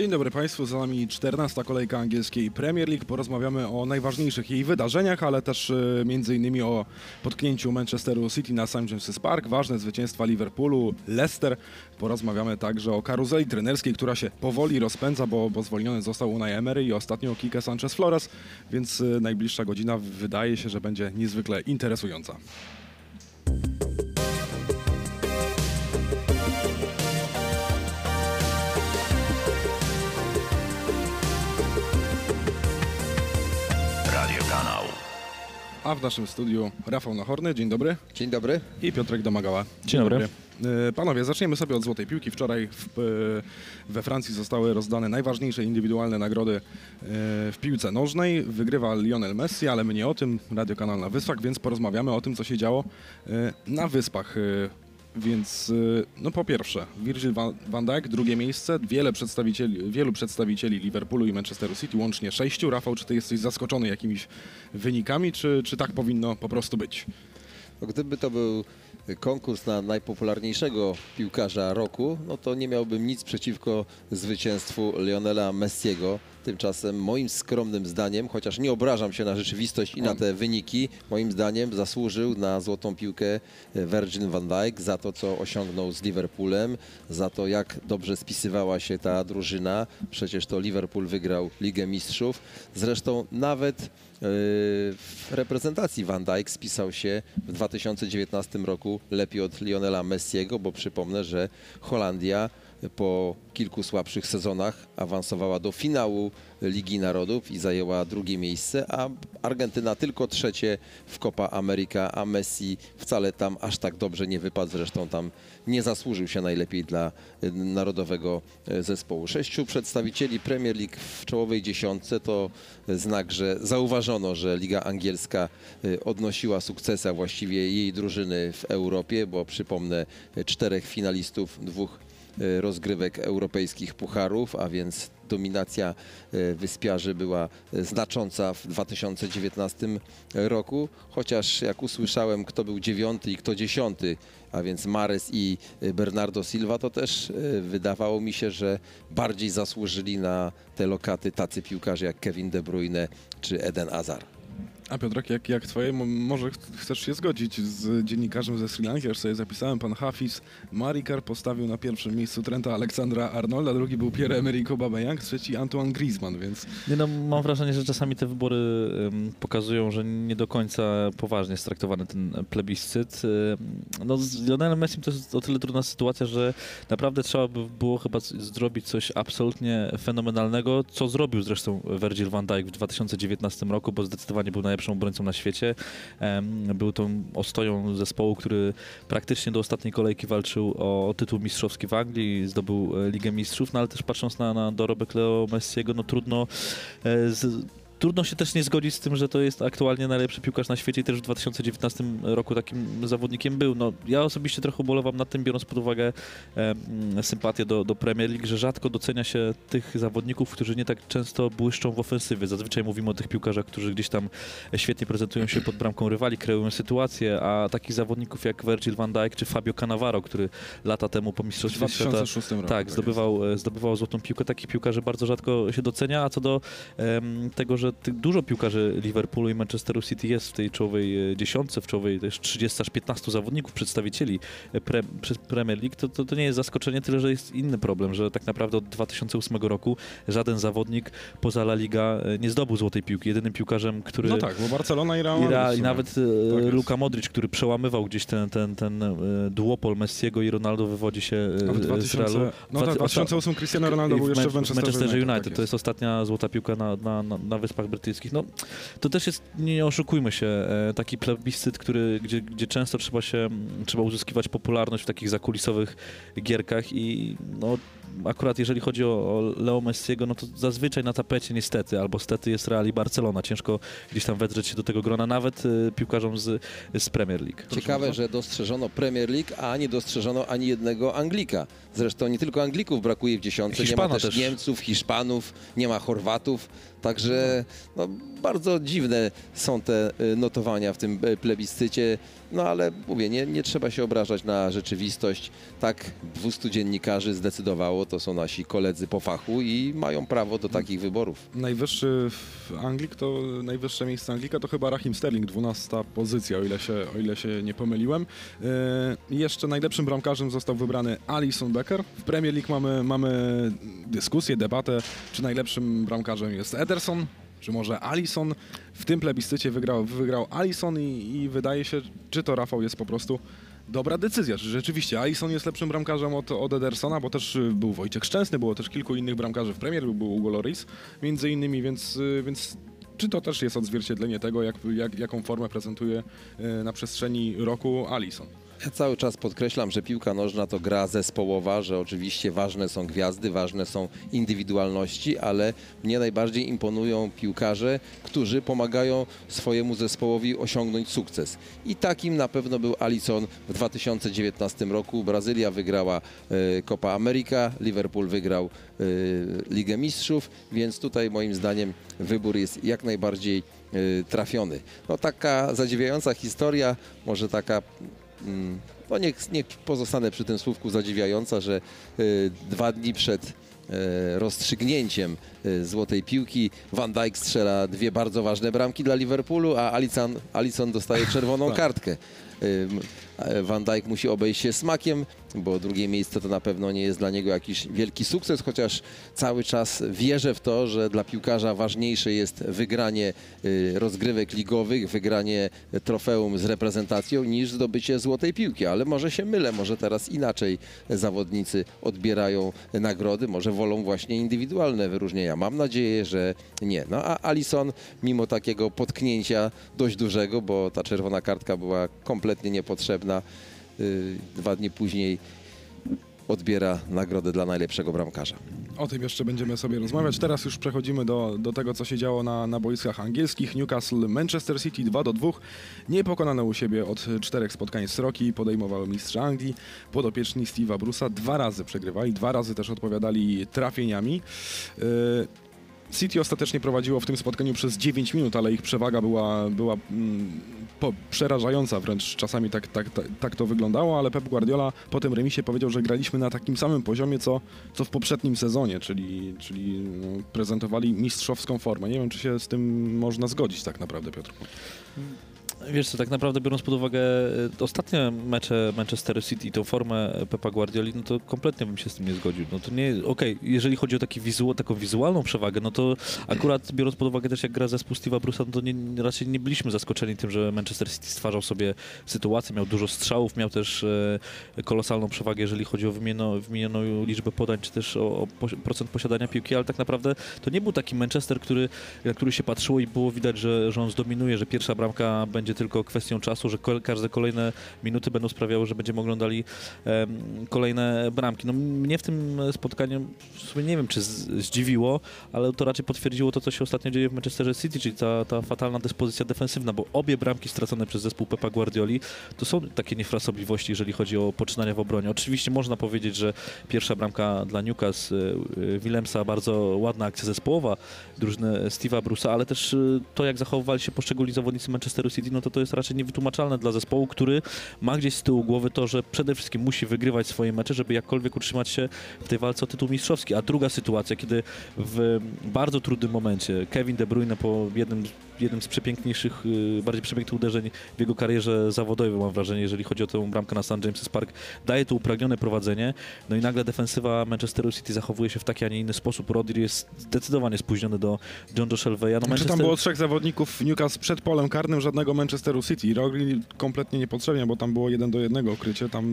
Dzień dobry Państwu, za nami 14. kolejka angielskiej Premier League. Porozmawiamy o najważniejszych jej wydarzeniach, ale też między innymi o potknięciu Manchesteru City na St. James's Park, ważne zwycięstwa Liverpoolu, Leicester. Porozmawiamy także o karuzeli trenerskiej, która się powoli rozpędza, bo, bo zwolniony został Unai Emery i ostatnio Kike Sanchez Flores, więc y, najbliższa godzina wydaje się, że będzie niezwykle interesująca. A w naszym studiu Rafał Nachorny, dzień dobry. Dzień dobry. I Piotrek Domagała. Dzień dobry. E, Panowie, zaczniemy sobie od Złotej Piłki. Wczoraj w, e, we Francji zostały rozdane najważniejsze indywidualne nagrody e, w piłce nożnej. Wygrywa Lionel Messi, ale my nie o tym. Radio Kanal na Wyspach, więc porozmawiamy o tym, co się działo na Wyspach. Więc e, no po pierwsze, Virgil van- van Dijk, drugie miejsce, wiele przedstawicieli, wielu przedstawicieli Liverpoolu i Manchesteru City, łącznie sześciu. Rafał, czy ty jesteś zaskoczony jakimiś wynikami, czy, czy tak powinno po prostu być? No, Gdyby to był konkurs na najpopularniejszego piłkarza roku, no to nie miałbym nic przeciwko zwycięstwu Lionela Messiego. Tymczasem moim skromnym zdaniem, chociaż nie obrażam się na rzeczywistość i na te wyniki, moim zdaniem zasłużył na złotą piłkę Virgil van Dijk za to, co osiągnął z Liverpoolem, za to, jak dobrze spisywała się ta drużyna. Przecież to Liverpool wygrał Ligę Mistrzów. Zresztą nawet Yy, w reprezentacji Van Dijk spisał się w 2019 roku lepiej od Lionela Messiego, bo przypomnę, że Holandia po kilku słabszych sezonach awansowała do finału Ligi Narodów i zajęła drugie miejsce, a Argentyna tylko trzecie w Copa America, a Messi wcale tam aż tak dobrze nie wypadł, zresztą tam nie zasłużył się najlepiej dla y, narodowego y, zespołu. Sześciu przedstawicieli Premier League w czołowej dziesiątce to znak, że zauważono, że Liga Angielska y, odnosiła sukcesy, a właściwie jej drużyny w Europie, bo przypomnę czterech finalistów, dwóch rozgrywek europejskich pucharów, a więc dominacja y, wyspiarzy była y, znacząca w 2019 roku, chociaż jak usłyszałem kto był dziewiąty i kto dziesiąty, a więc Mares i Bernardo Silva, to też wydawało mi się, że bardziej zasłużyli na te lokaty tacy piłkarze jak Kevin De Bruyne czy Eden Hazard. A Piotrek, jak, jak twoje, mo- może ch- chcesz się zgodzić z dziennikarzem ze Sri Lanki, aż sobie zapisałem, pan Hafiz Marikar postawił na pierwszym miejscu Trenta Aleksandra Arnolda, drugi był Pierre-Emerick Aubameyang, trzeci Antoine Griezmann, więc Nie no, mam wrażenie, że czasami te wybory pokazują, że nie do końca poważnie jest traktowany ten plebiscyt. No z Lionelem Messi to jest o tyle trudna sytuacja, że naprawdę trzeba by było chyba zrobić coś absolutnie fenomenalnego, co zrobił zresztą Virgil van Dijk w 2019 roku, bo zdecydowanie był najlepszą obrońcą na świecie. Był tą ostoją zespołu, który praktycznie do ostatniej kolejki walczył o tytuł mistrzowski w Anglii, zdobył e, Ligę Mistrzów, no ale też patrząc na, na dorobek Leo Messiego, no trudno e, z, Trudno się też nie zgodzić z tym, że to jest aktualnie najlepszy piłkarz na świecie i też w 2019 roku takim zawodnikiem był. No, ja osobiście trochę ubolewam nad tym, biorąc pod uwagę e, sympatię do, do Premier League, że rzadko docenia się tych zawodników, którzy nie tak często błyszczą w ofensywie. Zazwyczaj mówimy o tych piłkarzach, którzy gdzieś tam świetnie prezentują się pod bramką rywali, kreują sytuację, a takich zawodników jak Virgil van Dijk czy Fabio Cannavaro, który lata temu po Mistrzostwie Świata 2006 roku. tak, jest. zdobywał, e, zdobywał złotą piłkę. Takich piłkarzy bardzo rzadko się docenia, a co do em, tego, że tych, dużo piłkarzy Liverpoolu i Manchesteru City jest w tej czołowej e, dziesiątce, w czołowej też 30 aż 15 zawodników, przedstawicieli e, pre, Premier League, to, to, to nie jest zaskoczenie, tyle że jest inny problem, że tak naprawdę od 2008 roku żaden zawodnik poza La Liga e, nie zdobył złotej piłki. Jedynym piłkarzem, który... No tak, bo Barcelona i Real I, Madrid nawet Tak. Luka Modric, który przełamywał gdzieś ten, ten, ten duopol Messiego i Ronaldo wywodzi się A w z 2000, Realu. no tak, Dwa- 2008 Cristiano Ronaldo był jeszcze w Manchesterze, United. tak to jest ostatnia złota piłka na, na, na, na Wyspach Brytyjskich. No, to też jest, nie oszukujmy się, e, taki plebiscyt, który, gdzie, gdzie często trzeba się, m, trzeba uzyskiwać popularność w takich zakulisowych gierkach i no, akurat jeżeli chodzi o, o Leo Messiego, no to zazwyczaj na tapecie niestety, albo stety jest Real i Barcelona. Ciężko gdzieś tam wedrzeć się do tego grona, nawet e, piłkarzom z, z Premier League. Ciekawe, bardzo. że dostrzeżono Premier League, a nie dostrzeżono ani jednego Anglika. Zresztą nie tylko Anglików brakuje w dziesiątce, nie Hiszpana ma też, też. Niemców, Hiszpanów, nie ma Chorwatów. Także no, bardzo dziwne są te y, notowania w tym y, plebiscycie. No ale mówię, nie, nie trzeba się obrażać na rzeczywistość. Tak 200 dziennikarzy zdecydowało, to są nasi koledzy po fachu i mają prawo do takich wyborów. Najwyższy Anglik to najwyższe miejsce Anglika to chyba Rahim Sterling, 12 pozycja, o ile się, o ile się nie pomyliłem. Yy, jeszcze najlepszym bramkarzem został wybrany Alison Becker. W Premier League mamy, mamy dyskusję, debatę, czy najlepszym bramkarzem jest Ederson, czy może Alison. W tym plebiscycie wygrał, wygrał Alison i, i wydaje się, czy to Rafał jest po prostu dobra decyzja. Czy rzeczywiście Alison jest lepszym bramkarzem od, od Edersona, bo też y, był Wojciech Szczęsny, było też kilku innych bramkarzy w Premier, był Hugo Lloris między innymi, więc, y, więc czy to też jest odzwierciedlenie tego, jak, jak, jaką formę prezentuje y, na przestrzeni roku Alison? Ja cały czas podkreślam, że piłka nożna to gra zespołowa, że oczywiście ważne są gwiazdy, ważne są indywidualności, ale mnie najbardziej imponują piłkarze, którzy pomagają swojemu zespołowi osiągnąć sukces. I takim na pewno był Alisson w 2019 roku. Brazylia wygrała e, Copa America, Liverpool wygrał e, Ligę Mistrzów, więc tutaj moim zdaniem wybór jest jak najbardziej e, trafiony. No taka zadziwiająca historia, może taka no niech, niech pozostanę przy tym słówku zadziwiająca, że y, dwa dni przed y, rozstrzygnięciem y, złotej piłki Van Dijk strzela dwie bardzo ważne bramki dla Liverpoolu, a Alisson, Alisson dostaje czerwoną Tak. kartkę. Van Dijk musi obejść się smakiem, bo drugie miejsce to na pewno nie jest dla niego jakiś wielki sukces, chociaż cały czas wierzę w to, że dla piłkarza ważniejsze jest wygranie y, rozgrywek ligowych, wygranie trofeum z reprezentacją niż zdobycie złotej piłki, ale może się mylę, może teraz inaczej zawodnicy odbierają nagrody, może wolą właśnie indywidualne wyróżnienia. Mam nadzieję, że nie. No a Alisson mimo takiego potknięcia dość dużego, bo ta czerwona kartka była kompletnie niepotrzebna, y, dwa dni później odbiera nagrodę dla najlepszego bramkarza. O tym jeszcze będziemy sobie rozmawiać. Teraz już przechodzimy do, do tego, co się działo na, na boiskach angielskich. Newcastle, Manchester City 2 do 2. Nie pokonane u siebie od czterech spotkań sroki. Podejmowały mistrza Anglii. Podopieczni Steve'a Bruce'a dwa razy przegrywali, dwa razy też odpowiadali trafieniami. Yy, City ostatecznie prowadziło w tym spotkaniu przez 9 minut, ale ich przewaga była, była mm, po, przerażająca wręcz. Czasami tak, tak, tak, tak to wyglądało, ale Pep Guardiola po tym remisie powiedział, że graliśmy na takim samym poziomie, co, co w poprzednim sezonie, czyli, czyli no, prezentowali mistrzowską formę. Nie wiem, czy się z tym można zgodzić tak naprawdę, Piotr. Wiesz co, tak naprawdę biorąc pod uwagę e, ostatnie mecze Manchester City i tą formę Pepa Guardioli, no to kompletnie bym się z tym nie zgodził. No to nie, okej, jeżeli chodzi o taki wizu, taką wizualną przewagę, no to akurat biorąc pod uwagę też jak gra zespół Steve'a Bruce'a, no to nie, raczej nie byliśmy zaskoczeni tym, że Manchester City stwarzał sobie sytuację, miał dużo strzałów, miał też e, kolosalną przewagę, jeżeli chodzi o wymienioną, wymienioną liczbę podań, czy też o, o procent posiadania piłki, ale tak naprawdę to nie był taki Manchester, który, na który się patrzyło i było widać, że, że on zdominuje, że pierwsza bramka będzie tylko kwestią czasu, że każde kolejne minuty będą sprawiały, że będziemy oglądali kolejne bramki. No, mnie w tym spotkaniu w sumie nie wiem, czy zdziwiło, ale to raczej potwierdziło to, co się ostatnio dzieje w Manchesterze City, czyli ta, ta fatalna dyspozycja defensywna, bo obie bramki stracone przez zespół Pepa Guardioli to są takie niefrasobliwości, jeżeli chodzi o poczynania w obronie. Oczywiście można powiedzieć, że pierwsza bramka dla Newcastle, y, Willemsa, bardzo ładna akcja zespołowa drużyny Steve'a Bruce'a, ale też y, to, jak zachowywali się poszczególni zawodnicy Manchesteru City, no to to jest raczej niewytłumaczalne dla zespołu, który ma gdzieś z tyłu głowy to, że przede wszystkim musi wygrywać swoje mecze, żeby jakkolwiek utrzymać się w tej walce o tytuł mistrzowski. A druga sytuacja, kiedy w bardzo trudnym momencie Kevin De Bruyne po jednym, jednym z przepiękniejszych, y, bardziej przepięknych uderzeń w jego karierze zawodowej, mam wrażenie, jeżeli chodzi o tę bramkę na St. James's Park, daje to upragnione prowadzenie, no i nagle defensywa Manchesteru City zachowuje się w taki, a nie inny sposób. Rodri jest zdecydowanie spóźniony do John Joe Shelveya. No Czy Manchester... tam było trzech zawodników Newcastle przed polem karnym, żadnego Manchesteru City. Rogli kompletnie niepotrzebnie, bo tam było jeden do jednego krycie, tam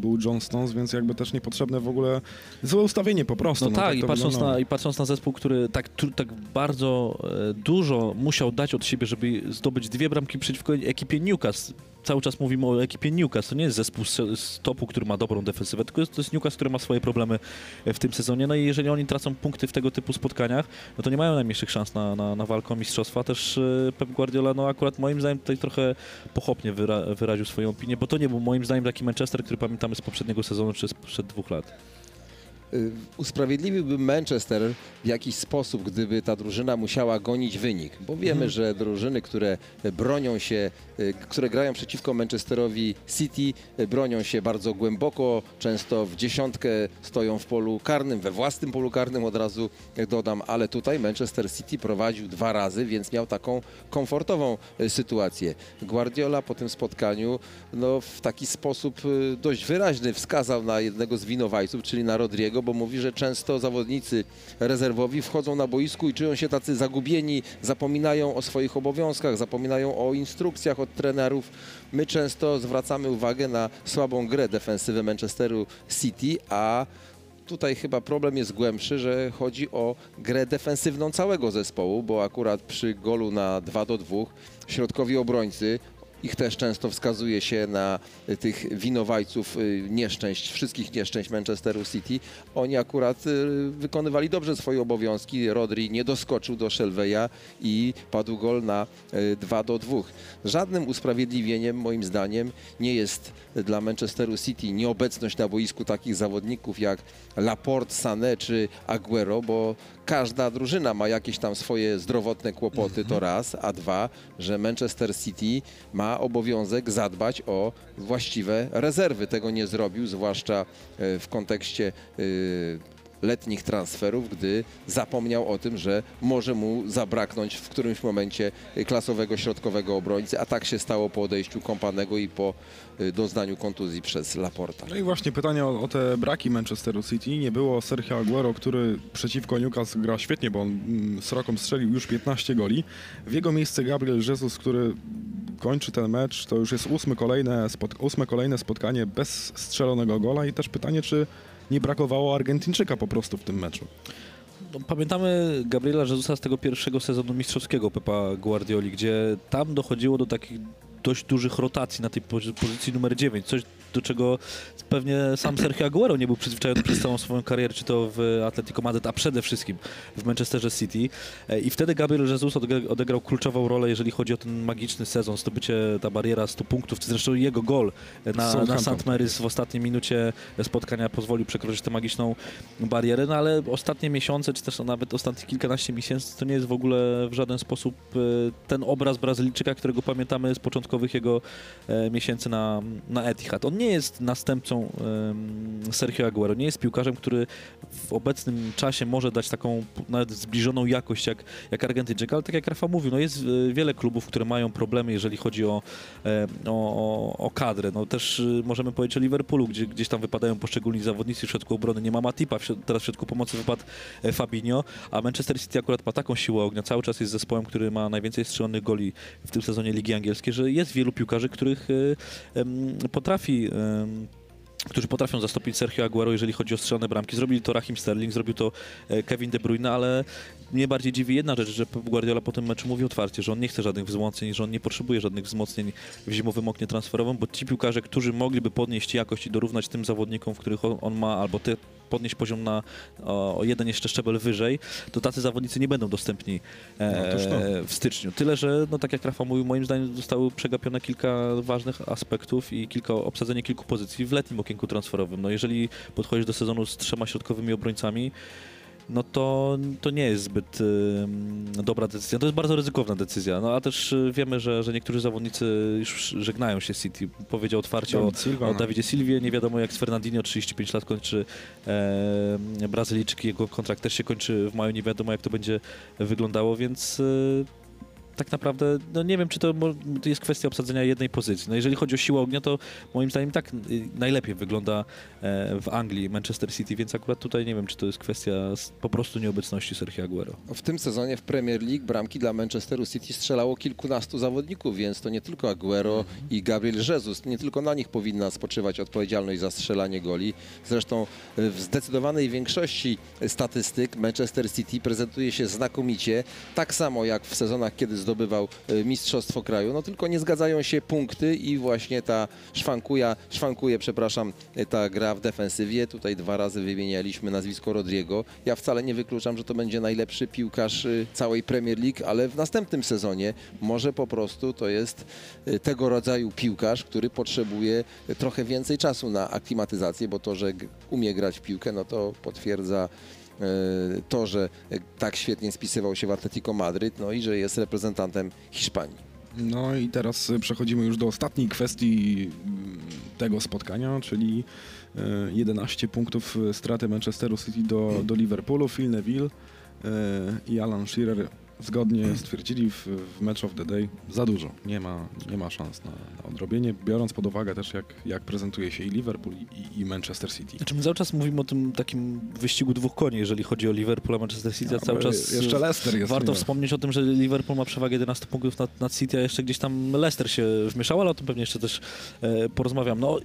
był John Stones, więc jakby też niepotrzebne w ogóle złe ustawienie po prostu. No, tak, i, to patrząc na, i patrząc na zespół, który tak, tak bardzo e, dużo musiał dać od siebie, żeby zdobyć dwie bramki przeciwko ekipie Newcastle. Cały czas mówimy o ekipie Newcastle. To nie jest zespół z, topu, który ma dobrą defensywę, tylko to jest Newcastle, który ma swoje problemy w tym sezonie. No i jeżeli oni tracą punkty w tego typu spotkaniach, no to nie mają najmniejszych szans na, na, na walkę o mistrzostwa. Też e, Pep Guardiola, no akurat moim zdaniem tutaj trochę pochopnie wyra, wyraził swoją opinię, bo to nie był moim zdaniem taki Manchester, który pamiętamy z poprzedniego sezonu czy sprzed dwóch lat. Y, Usprawiedliwiłbym Manchester w jakiś sposób, gdyby ta drużyna musiała gonić wynik, bo wiemy, że drużyny, które bronią się, y, które grają przeciwko Manchesterowi City, y, bronią się bardzo głęboko, często w dziesiątkę stoją w polu karnym, we własnym polu karnym od razu dodam, ale tutaj Manchester City prowadził dwa razy, więc miał taką komfortową sytuację. Guardiola po tym spotkaniu no, w taki sposób dość wyraźny wskazał na jednego z winowajców, czyli na Rodriego, bo mówi, że często zawodnicy rezerwowi wchodzą na boisku i czują się tacy zagubieni, zapominają o swoich obowiązkach, zapominają o instrukcjach od trenerów. My często zwracamy uwagę na słabą grę defensywy Manchesteru City, a tutaj chyba problem jest głębszy, że chodzi o grę defensywną całego zespołu, bo akurat przy golu na 2 do 2 środkowi obrońcy ich też często wskazuje się na y, tych winowajców y, nieszczęść, wszystkich nieszczęść Manchesteru City. Oni akurat y, wykonywali dobrze swoje obowiązki. Rodri nie doskoczył do Shelveya i padł gol na 2 do 2. Żadnym usprawiedliwieniem moim zdaniem nie jest dla Manchesteru City nieobecność na boisku takich zawodników jak Laporte, Sané czy Aguero, bo każda drużyna ma jakieś tam swoje zdrowotne kłopoty, to raz, a dwa, że Manchester City ma obowiązek zadbać o właściwe rezerwy. Tego nie zrobił, zwłaszcza e, w kontekście e, letnich transferów, gdy zapomniał o tym, że może mu zabraknąć w którymś momencie klasowego środkowego obrońcy, a tak się stało po odejściu Kompanego i po e, doznaniu kontuzji przez Laporta. No i właśnie pytanie o, o te braki Manchesteru City. Nie było Sergio Aguero, który przeciwko Newcastle gra świetnie, bo on mm, z roką strzelił już 15 goli. W jego miejsce Gabriel Jesus, który kończy ten mecz, to już jest ósme kolejne, ósme kolejne spotkanie bez strzelonego gola i też pytanie, czy nie brakowało Argentyńczyka po prostu w tym meczu. No, pamiętamy Gabriela Jezusa z tego pierwszego sezonu mistrzowskiego Pepa Guardioli, gdzie tam dochodziło do takich dość dużych rotacji na tej pozy- pozycji numer 9, coś do czego pewnie sam Sergio Aguero nie był przyzwyczajony przez całą swoją karierę, czy to w Atletico Madrid, a przede wszystkim w Manchesterze City. E, I wtedy Gabriel Jesus odeg- odegrał kluczową rolę, jeżeli chodzi o ten magiczny sezon, zdobycie ta bariera 100 punktów, czy zresztą jego gol na, na. St. Mary's w ostatniej minucie spotkania pozwolił przekroczyć tę magiczną barierę, no ale ostatnie miesiące, czy też nawet ostatnie kilkanaście miesięcy, to nie jest w ogóle w żaden sposób e, ten obraz Brazylijczyka, którego pamiętamy z początkowych jego e, miesięcy na, na Etihad. On nie jest następcą Sergio Aguero, nie jest piłkarzem, który w obecnym czasie może dać taką nawet zbliżoną jakość jak, jak Argentyńczyk, ale tak jak Rafa mówił, no jest e, wiele klubów, które mają problemy, jeżeli chodzi o, e, o, o, kadrę. No też y, możemy powiedzieć o Liverpoolu, gdzie gdzieś tam wypadają poszczególni zawodnicy w środku obrony. Nie ma Matipa, teraz w środku pomocy wypadł e, Fabinho, a Manchester City akurat ma taką siłę ognia, cały czas jest zespołem, który ma najwięcej strzelonych goli w tym sezonie Ligi Angielskiej, że jest wielu piłkarzy, których e, potrafi którzy potrafią zastąpić Sergio Aguero, jeżeli chodzi o strzelone bramki. Zrobili to Raheem Sterling, zrobił to e, Kevin De Bruyne, ale mnie bardziej dziwi jedna rzecz, że Pep Guardiola po tym meczu mówi otwarcie, że on nie chce żadnych wzmocnień, że on nie potrzebuje żadnych wzmocnień w zimowym oknie transferowym, bo ci piłkarze, którzy mogliby podnieść jakość i dorównać tym zawodnikom, w których on, on ma, albo te podnieść poziom na o, o jeden jeszcze szczebel wyżej, to tacy zawodnicy nie będą dostępni e, to. w styczniu. Tyle, że no tak jak Rafa mówił, moim zdaniem zostały przegapione kilka ważnych aspektów i kilka, obsadzenie kilku pozycji w letnim okienku transferowym. No jeżeli podchodzisz do sezonu z trzema środkowymi obrońcami, no to, to nie jest zbyt ym, dobra decyzja. To jest bardzo ryzykowna decyzja. No a też y, wiemy, że, że niektórzy zawodnicy już żegnają się z City. Powiedział otwarcie o, Silva, o no. Davidzie Silvie. Nie wiadomo jak z Fernandinho, 35 lat kończy e, Brazylijczyk. Jego kontrakt też się kończy w maju. Nie wiadomo jak to będzie wyglądało, więc... Y, tak naprawdę, no nie wiem, czy to, jest kwestia obsadzenia jednej pozycji. No jeżeli chodzi o siłę ognia, to moim zdaniem tak y, najlepiej wygląda e, w Anglii Manchester City, więc akurat tutaj nie wiem, czy to jest kwestia po prostu nieobecności Sergio Aguero. W tym sezonie w Premier League bramki dla Manchesteru City strzelało kilkunastu zawodników, więc to nie tylko Aguero i Gabriel Jesus, nie tylko na nich powinna spoczywać odpowiedzialność za strzelanie goli. Zresztą y, w zdecydowanej większości statystyk Manchester City prezentuje się znakomicie, tak samo jak w sezonach, kiedy zdobywał e, Mistrzostwo Kraju. No tylko nie zgadzają się punkty i właśnie ta szwankuja, szwankuje, przepraszam, e, ta gra w defensywie. Tutaj dwa razy wymienialiśmy nazwisko Rodriego. Ja wcale nie wykluczam, że to będzie najlepszy piłkarz e, całej Premier League, ale w następnym sezonie może po prostu to jest tego rodzaju piłkarz, który potrzebuje trochę więcej czasu na aklimatyzację, bo to, że umie grać w piłkę, no to potwierdza to, że e, tak świetnie spisywał się w Atletico Madryt, no i że jest reprezentantem Hiszpanii. No i teraz przechodzimy już do ostatniej kwestii mm, tego spotkania, czyli y, 11 punktów y, straty Manchesteru City do, do Liverpoolu. Phil Neville y, i Alan Shearer zgodnie stwierdzili w, w Match of the Day za dużo. Nie ma, nie ma szans na, na odrobienie, biorąc pod uwagę też jak, jak prezentuje się i Liverpool i, i Manchester City. Znaczy my cały czas mówimy o tym takim wyścigu dwóch koni, jeżeli chodzi o Liverpool a Manchester City, a cały czas Jeszcze Leicester jest. warto nie? wspomnieć o tym, że Liverpool ma przewagę 11 punktów nad, nad City, a jeszcze gdzieś tam Leicester się wmieszał, ale o tym pewnie jeszcze też e, porozmawiam. No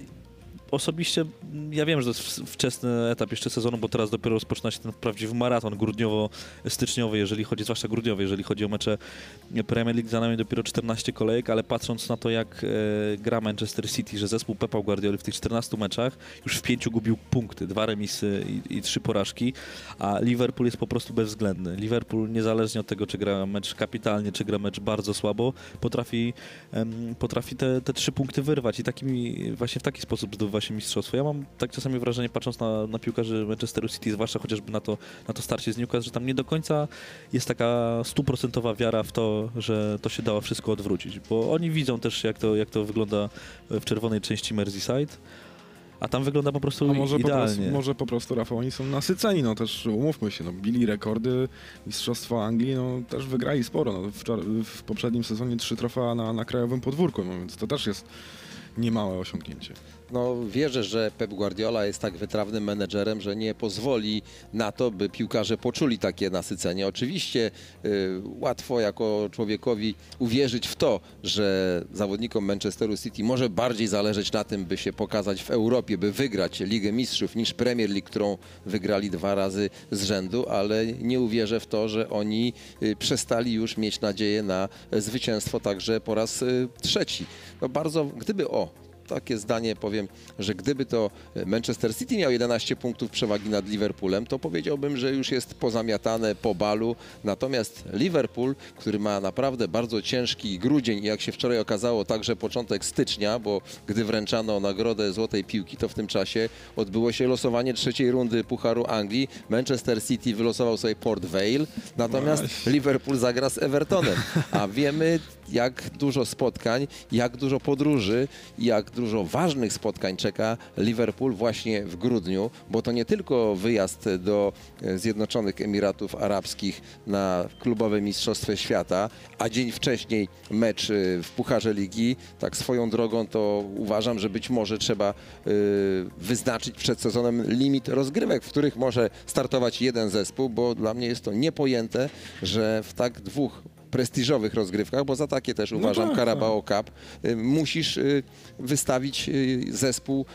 osobiście mm, ja wiem, że to jest wczesny etap jeszcze sezonu, bo teraz dopiero rozpoczyna się ten prawdziwy maraton grudniowo-styczniowy, jeżeli chodzi, zwłaszcza grudniowy, jeżeli chodzi o mecze Premier League, za nami dopiero 14 kolejek, ale patrząc na to, jak e, gra Manchester City, że zespół Pepa Guardioli w tych 14 meczach już w pięciu gubił punkty, dwa remisy i, i trzy porażki, a Liverpool jest po prostu bezwzględny. Liverpool niezależnie od tego, czy gra mecz kapitalnie, czy gra mecz bardzo słabo, potrafi, em, potrafi te, te trzy punkty wyrwać i takimi, właśnie w taki sposób zdobywa się mistrzostwo. Ja mam tak czasami wrażenie, patrząc na, na piłkarzy Manchesteru City, zwłaszcza chociażby na to, na to starcie z Newcastle, że tam nie do końca jest taka stuprocentowa wiara w to, że to się dało wszystko odwrócić, bo oni widzą też, jak to, jak to wygląda w czerwonej części Merseyside, a tam wygląda po prostu A może po, idealnie. prostu, może po prostu, Rafał, oni są nasyceni, no też umówmy się, no, bili rekordy Mistrzostwa Anglii, no też wygrali sporo, no, wczor- w poprzednim sezonie trzy trofea na, na krajowym podwórku, no więc to też jest niemałe osiągnięcie. No, wierzę, że Pep Guardiola jest tak wytrawnym menedżerem, że nie pozwoli na to, by piłkarze poczuli takie nasycenie. Oczywiście y, łatwo jako człowiekowi uwierzyć w to, że zawodnikom Manchesteru City może bardziej zależeć na tym, by się pokazać w Europie, by wygrać Ligę Mistrzów niż Premier League, którą wygrali dwa razy z rzędu, ale nie uwierzę w to, że oni y, przestali już mieć nadzieję na zwycięstwo także po raz y, trzeci. No bardzo, gdyby o, takie zdanie powiem, że gdyby to Manchester City miał 11 punktów przewagi nad Liverpoolem, to powiedziałbym, że już jest pozamiatane po balu. Natomiast Liverpool, który ma naprawdę bardzo ciężki grudzień i jak się wczoraj okazało, także początek stycznia, bo gdy wręczano nagrodę Złotej Piłki, to w tym czasie odbyło się losowanie trzeciej rundy Pucharu Anglii. Manchester City wylosował sobie Port Vale, natomiast. Liverpool zagra z Evertonem. A wiemy, jak dużo spotkań, jak dużo podróży, jak dużo ważnych spotkań czeka Liverpool właśnie w grudniu, bo to nie tylko wyjazd do e, Zjednoczonych Emiratów Arabskich na klubowe Mistrzostwie Świata, a dzień wcześniej mecz e, w Pucharze Ligi. Tak swoją drogą to uważam, że być może trzeba e, wyznaczyć przed sezonem limit rozgrywek, w których może startować jeden zespół, bo dla mnie jest to niepojęte, że w tak dwóch prestiżowych rozgrywkach, bo za takie też uważam tak, Carabao Cup, y, musisz y, wystawić y, zespół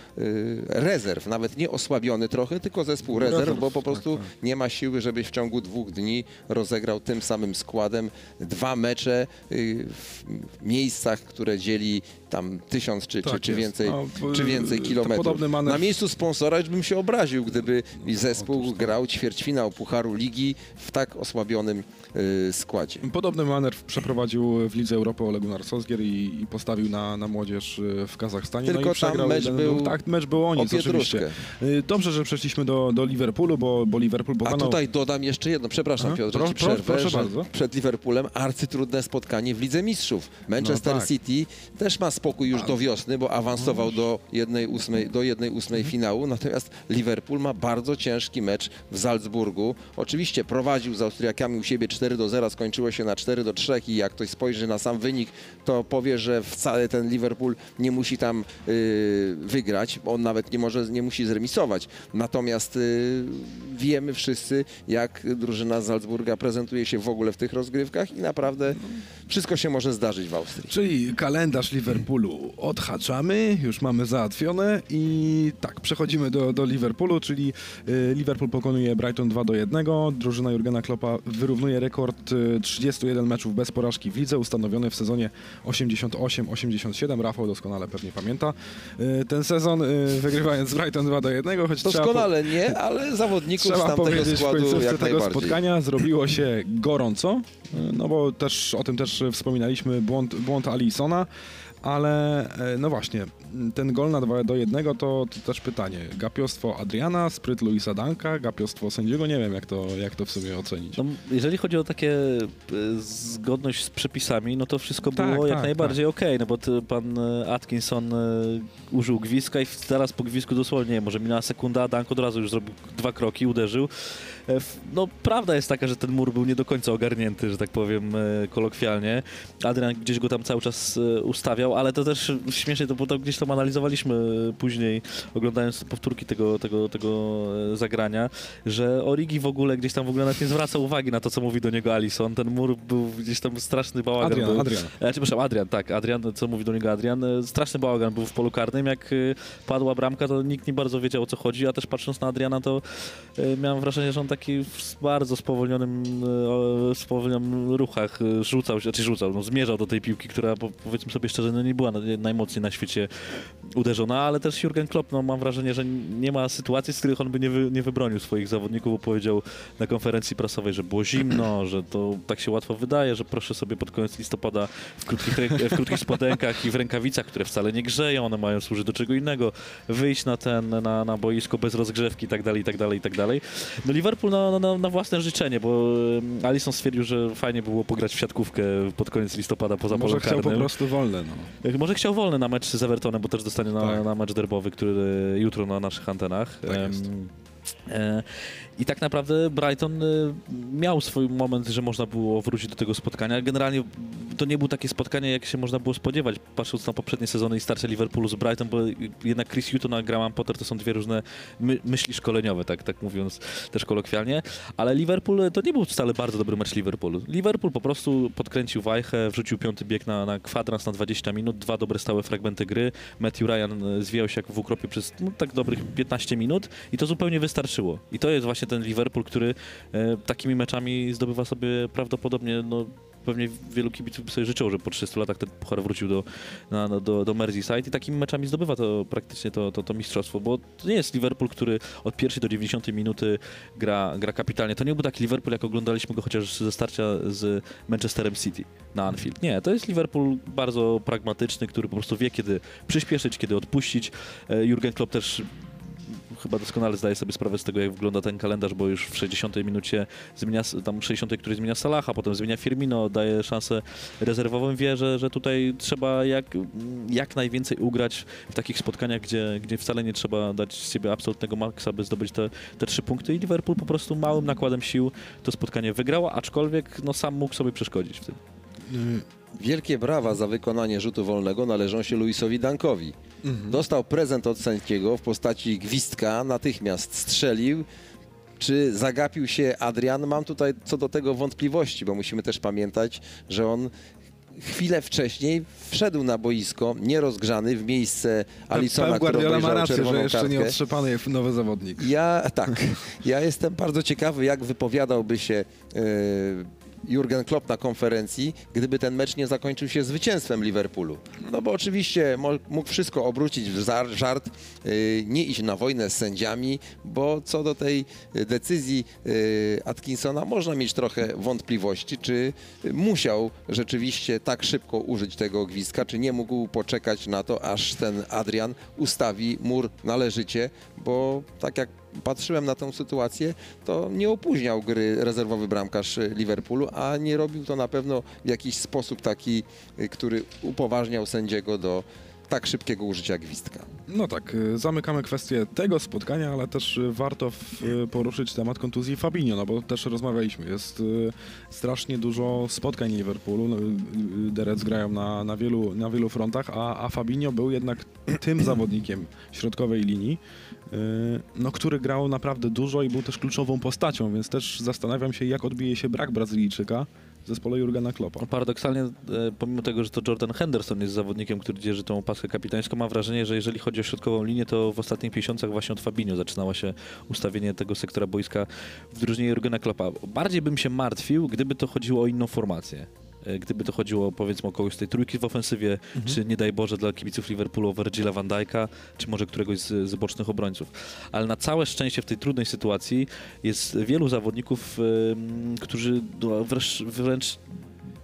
rezerw, nawet nie osłabiony trochę, tylko zespół rezerw, bo po tak, prostu tak. nie ma siły, żebyś w ciągu dwóch dni rozegrał tym samym składem dwa mecze w miejscach, które dzieli tam tysiąc czy, czy, Tak czy jest. więcej, No, czy więcej kilometrów. Na miejscu sponsora już bym się obraził, gdyby zespół otóż tak. grał ćwierćfinał Pucharu Ligi w tak osłabionym y, składzie. Podobny manewr przeprowadził w Lidze Europy Ole Gunnar Solskjaer i, i postawił na, na młodzież y, w Kazachstanie. Tylko no i tam przegrał mecz jeden- był Tak, mecz był o nic oczywiście. Y, Dobrze, że przeszliśmy do, do Liverpoolu, bo, bo Liverpool A pokonał... tutaj dodam jeszcze jedno, przepraszam Aha, pro- ci przerwę, proszę bardzo. przed Liverpoolem arcytrudne spotkanie w Lidze Mistrzów. Manchester No tak. City też ma spokój już do wiosny, bo awansował do 1-8 do 1-8 Mhm. finału, natomiast Liverpool ma bardzo ciężki mecz w Salzburgu. Oczywiście prowadził z Austriakami u siebie 4 do 0, skończyło się na 4 do 3 i jak ktoś spojrzy na sam wynik, to powie, że wcale ten Liverpool nie musi tam y, wygrać, on nawet nie może, nie musi zremisować. Natomiast y, wiemy wszyscy, jak drużyna z Salzburga prezentuje się w ogóle w tych rozgrywkach i naprawdę wszystko się może zdarzyć w Austrii. Czyli kalendarz Liverpoolu odhaczamy, już mamy załatwione i tak, przechodzimy do, do Liverpoolu, czyli y, Liverpool pokonuje Brighton 2 do 1. Drużyna Jurgena Kloppa wyrównuje rekord y, 31 21 meczów bez porażki w lidze, ustanowiony w sezonie 88-87. Rafał doskonale pewnie pamięta y, ten sezon, y, wygrywając z Brighton 2 do 1, choć trzeba, Doskonale nie, ale zawodników z trzeba tamtego powiedzieć w składu końcówce jak tego spotkania. Zrobiło się gorąco, y, no bo też o tym też wspominaliśmy, błąd, błąd Alisona, ale e, no właśnie, ten gol na 2 do 1 to, to też pytanie. Gapiostwo Adriana, spryt Luisa Danka, gapiostwo sędziego, nie wiem jak to, jak to w sobie ocenić. No, jeżeli chodzi o takie e, zgodność z przepisami, no to wszystko Tak, było jak tak, najbardziej okej, no bo ty, pan e, Atkinson użył gwizdka i zaraz po gwizdku dosłownie, nie wiem, może minęła sekunda, a Dank od razu już zrobił dwa kroki, uderzył. E, No prawda jest taka, że ten mur był nie do końca ogarnięty, że tak powiem e, kolokwialnie. Adrian gdzieś go tam cały czas e, ustawiał, ale to też śmiesznie, to, bo to gdzieś tam analizowaliśmy później, oglądając powtórki tego, tego, tego zagrania, że Origi w ogóle gdzieś tam w ogóle nawet nie zwraca uwagi na to, co mówi do niego Alison. Ten mur był gdzieś tam straszny bałagan. Adrian, był. Adrian. E, przepraszam, Adrian, tak, Adrian, co mówi do niego Adrian. Straszny bałagan był w polu karnym. Jak padła bramka, to nikt nie bardzo wiedział o co chodzi, a też patrząc na Adriana, to miałem wrażenie, że on taki w bardzo spowolnionym, e, spowolnionym ruchach e, rzucał się, czy rzucał, no, zmierzał do tej piłki, która po- powiedzmy sobie szczerze, no, nie była na- najmocniej na świecie uderzona, ale też Jurgen Klopp, no, mam wrażenie, że nie ma sytuacji, z których on by nie, wy, nie wybronił swoich zawodników, bo powiedział na konferencji prasowej, że było zimno, że to tak się łatwo wydaje, że proszę sobie pod koniec listopada w krótkich, w krótkich spodenkach i w rękawicach, które wcale nie grzeją, one mają służyć do czego innego, wyjść na ten, na, na boisko bez rozgrzewki i tak dalej, i tak dalej, i tak dalej. No Liverpool na, na, na własne życzenie, bo em, Alisson stwierdził, że fajnie było pograć w siatkówkę pod koniec listopada poza Może polem chciał po prostu wolne, no. Jak Może chciał wolny na mecz z Evertonem, bo też dostanie na, Tak. na mecz derbowy, który jutro na naszych antenach. Tak jest. E, I tak naprawdę Brighton e, miał swój moment, że można było wrócić do tego spotkania. Generalnie to nie było takie spotkanie, jak się można było spodziewać, patrząc na poprzednie sezony i starcie Liverpoolu z Brighton, bo jednak Chris Hutton a Graham Potter to są dwie różne my, myśli szkoleniowe, tak, tak mówiąc też kolokwialnie. Ale Liverpool to nie był wcale bardzo dobry mecz Liverpoolu. Liverpool po prostu podkręcił wajchę, wrzucił piąty bieg na, na kwadrans na 20 minut, dwa dobre stałe fragmenty gry. Matthew Ryan e, zwijał się jak w ukropie przez no, tak dobrych 15 minut i to zupełnie wystarczyło. I to jest właśnie ten Liverpool, który e, takimi meczami zdobywa sobie prawdopodobnie no, Pewnie wielu kibiców by sobie życzyło, że po 30 latach ten puchar wrócił do, na, do, do Merseyside i takimi meczami zdobywa to praktycznie to, to, to mistrzostwo, bo to nie jest Liverpool, który od pierwszej do 90 minuty gra, gra kapitalnie. To nie był taki Liverpool, jak oglądaliśmy go chociaż ze starcia z Manchesterem City na Anfield. Nie, to jest Liverpool bardzo pragmatyczny, który po prostu wie, kiedy przyspieszyć, kiedy odpuścić. E, Jurgen Klopp też chyba doskonale zdaje sobie sprawę z tego, jak wygląda ten kalendarz, bo już w 60 minucie zmienia, tam 60, który zmienia Salaha, potem zmienia Firmino, daje szansę rezerwowym, wie, że, że tutaj trzeba jak, jak najwięcej ugrać w takich spotkaniach, gdzie, gdzie wcale nie trzeba dać z siebie absolutnego maksa, by zdobyć te, te trzy punkty i Liverpool po prostu małym nakładem sił to spotkanie wygrał, aczkolwiek no, sam mógł sobie przeszkodzić w tym. Wielkie brawa za wykonanie rzutu wolnego należą się Luisowi Dankowi. Dostał prezent od sędziego w postaci gwizdka, natychmiast strzelił. Czy zagapił się Adrian? Mam tutaj co do tego wątpliwości, bo musimy też pamiętać, że on chwilę wcześniej wszedł na boisko, nierozgrzany, w miejsce Alisona, Pep który Guardiola ma obejrzał rację, że czerwoną jeszcze nie kartkę. otrzepany jest nowy zawodnik. Ja tak. Ja jestem bardzo ciekawy, jak wypowiadałby się e, Jurgen Klopp na konferencji, gdyby ten mecz nie zakończył się zwycięstwem Liverpoolu. No bo oczywiście mógł wszystko obrócić w żar- żart, e, nie iść na wojnę z sędziami, bo co do tej e, decyzji e, Atkinsona można mieć trochę wątpliwości, czy musiał rzeczywiście tak szybko użyć tego gwizdka, czy nie mógł poczekać na to, aż ten Adrian ustawi mur należycie, bo tak jak patrzyłem na tę sytuację, to nie opóźniał gry rezerwowy bramkarz Liverpoolu, a nie robił to na pewno w jakiś sposób taki, y, który upoważniał sędziego do tak szybkiego użycia gwizdka. No tak, y, zamykamy kwestię tego spotkania, ale też y, warto w, poruszyć temat kontuzji Fabinho, no bo też rozmawialiśmy. Jest strasznie dużo spotkań Liverpoolu. no, The Reds grają na, na, wielu, na wielu frontach, a, a Fabinho był jednak tym zawodnikiem środkowej linii, no, który grał naprawdę dużo i był też kluczową postacią, więc też zastanawiam się, jak odbije się brak Brazylijczyka w zespole Jurgena Kloppa. No, Paradoksalnie, e, pomimo tego, że to Jordan Henderson jest zawodnikiem, który dzierży tą opaskę kapitańską, mam wrażenie, że jeżeli chodzi o środkową linię, to w ostatnich miesiącach właśnie od Fabinho zaczynało się ustawienie tego sektora boiska w drużynie Jurgena Kloppa. Bardziej bym się martwił, gdyby to chodziło o inną formację. E, Gdyby to chodziło powiedzmy o kogoś z tej trójki w ofensywie, czy nie daj Boże dla kibiców Liverpoolu o Virgila van Dijk'a, czy może któregoś z, z bocznych obrońców. Ale na całe szczęście w tej trudnej sytuacji jest wielu zawodników, em, którzy no, wręcz, wręcz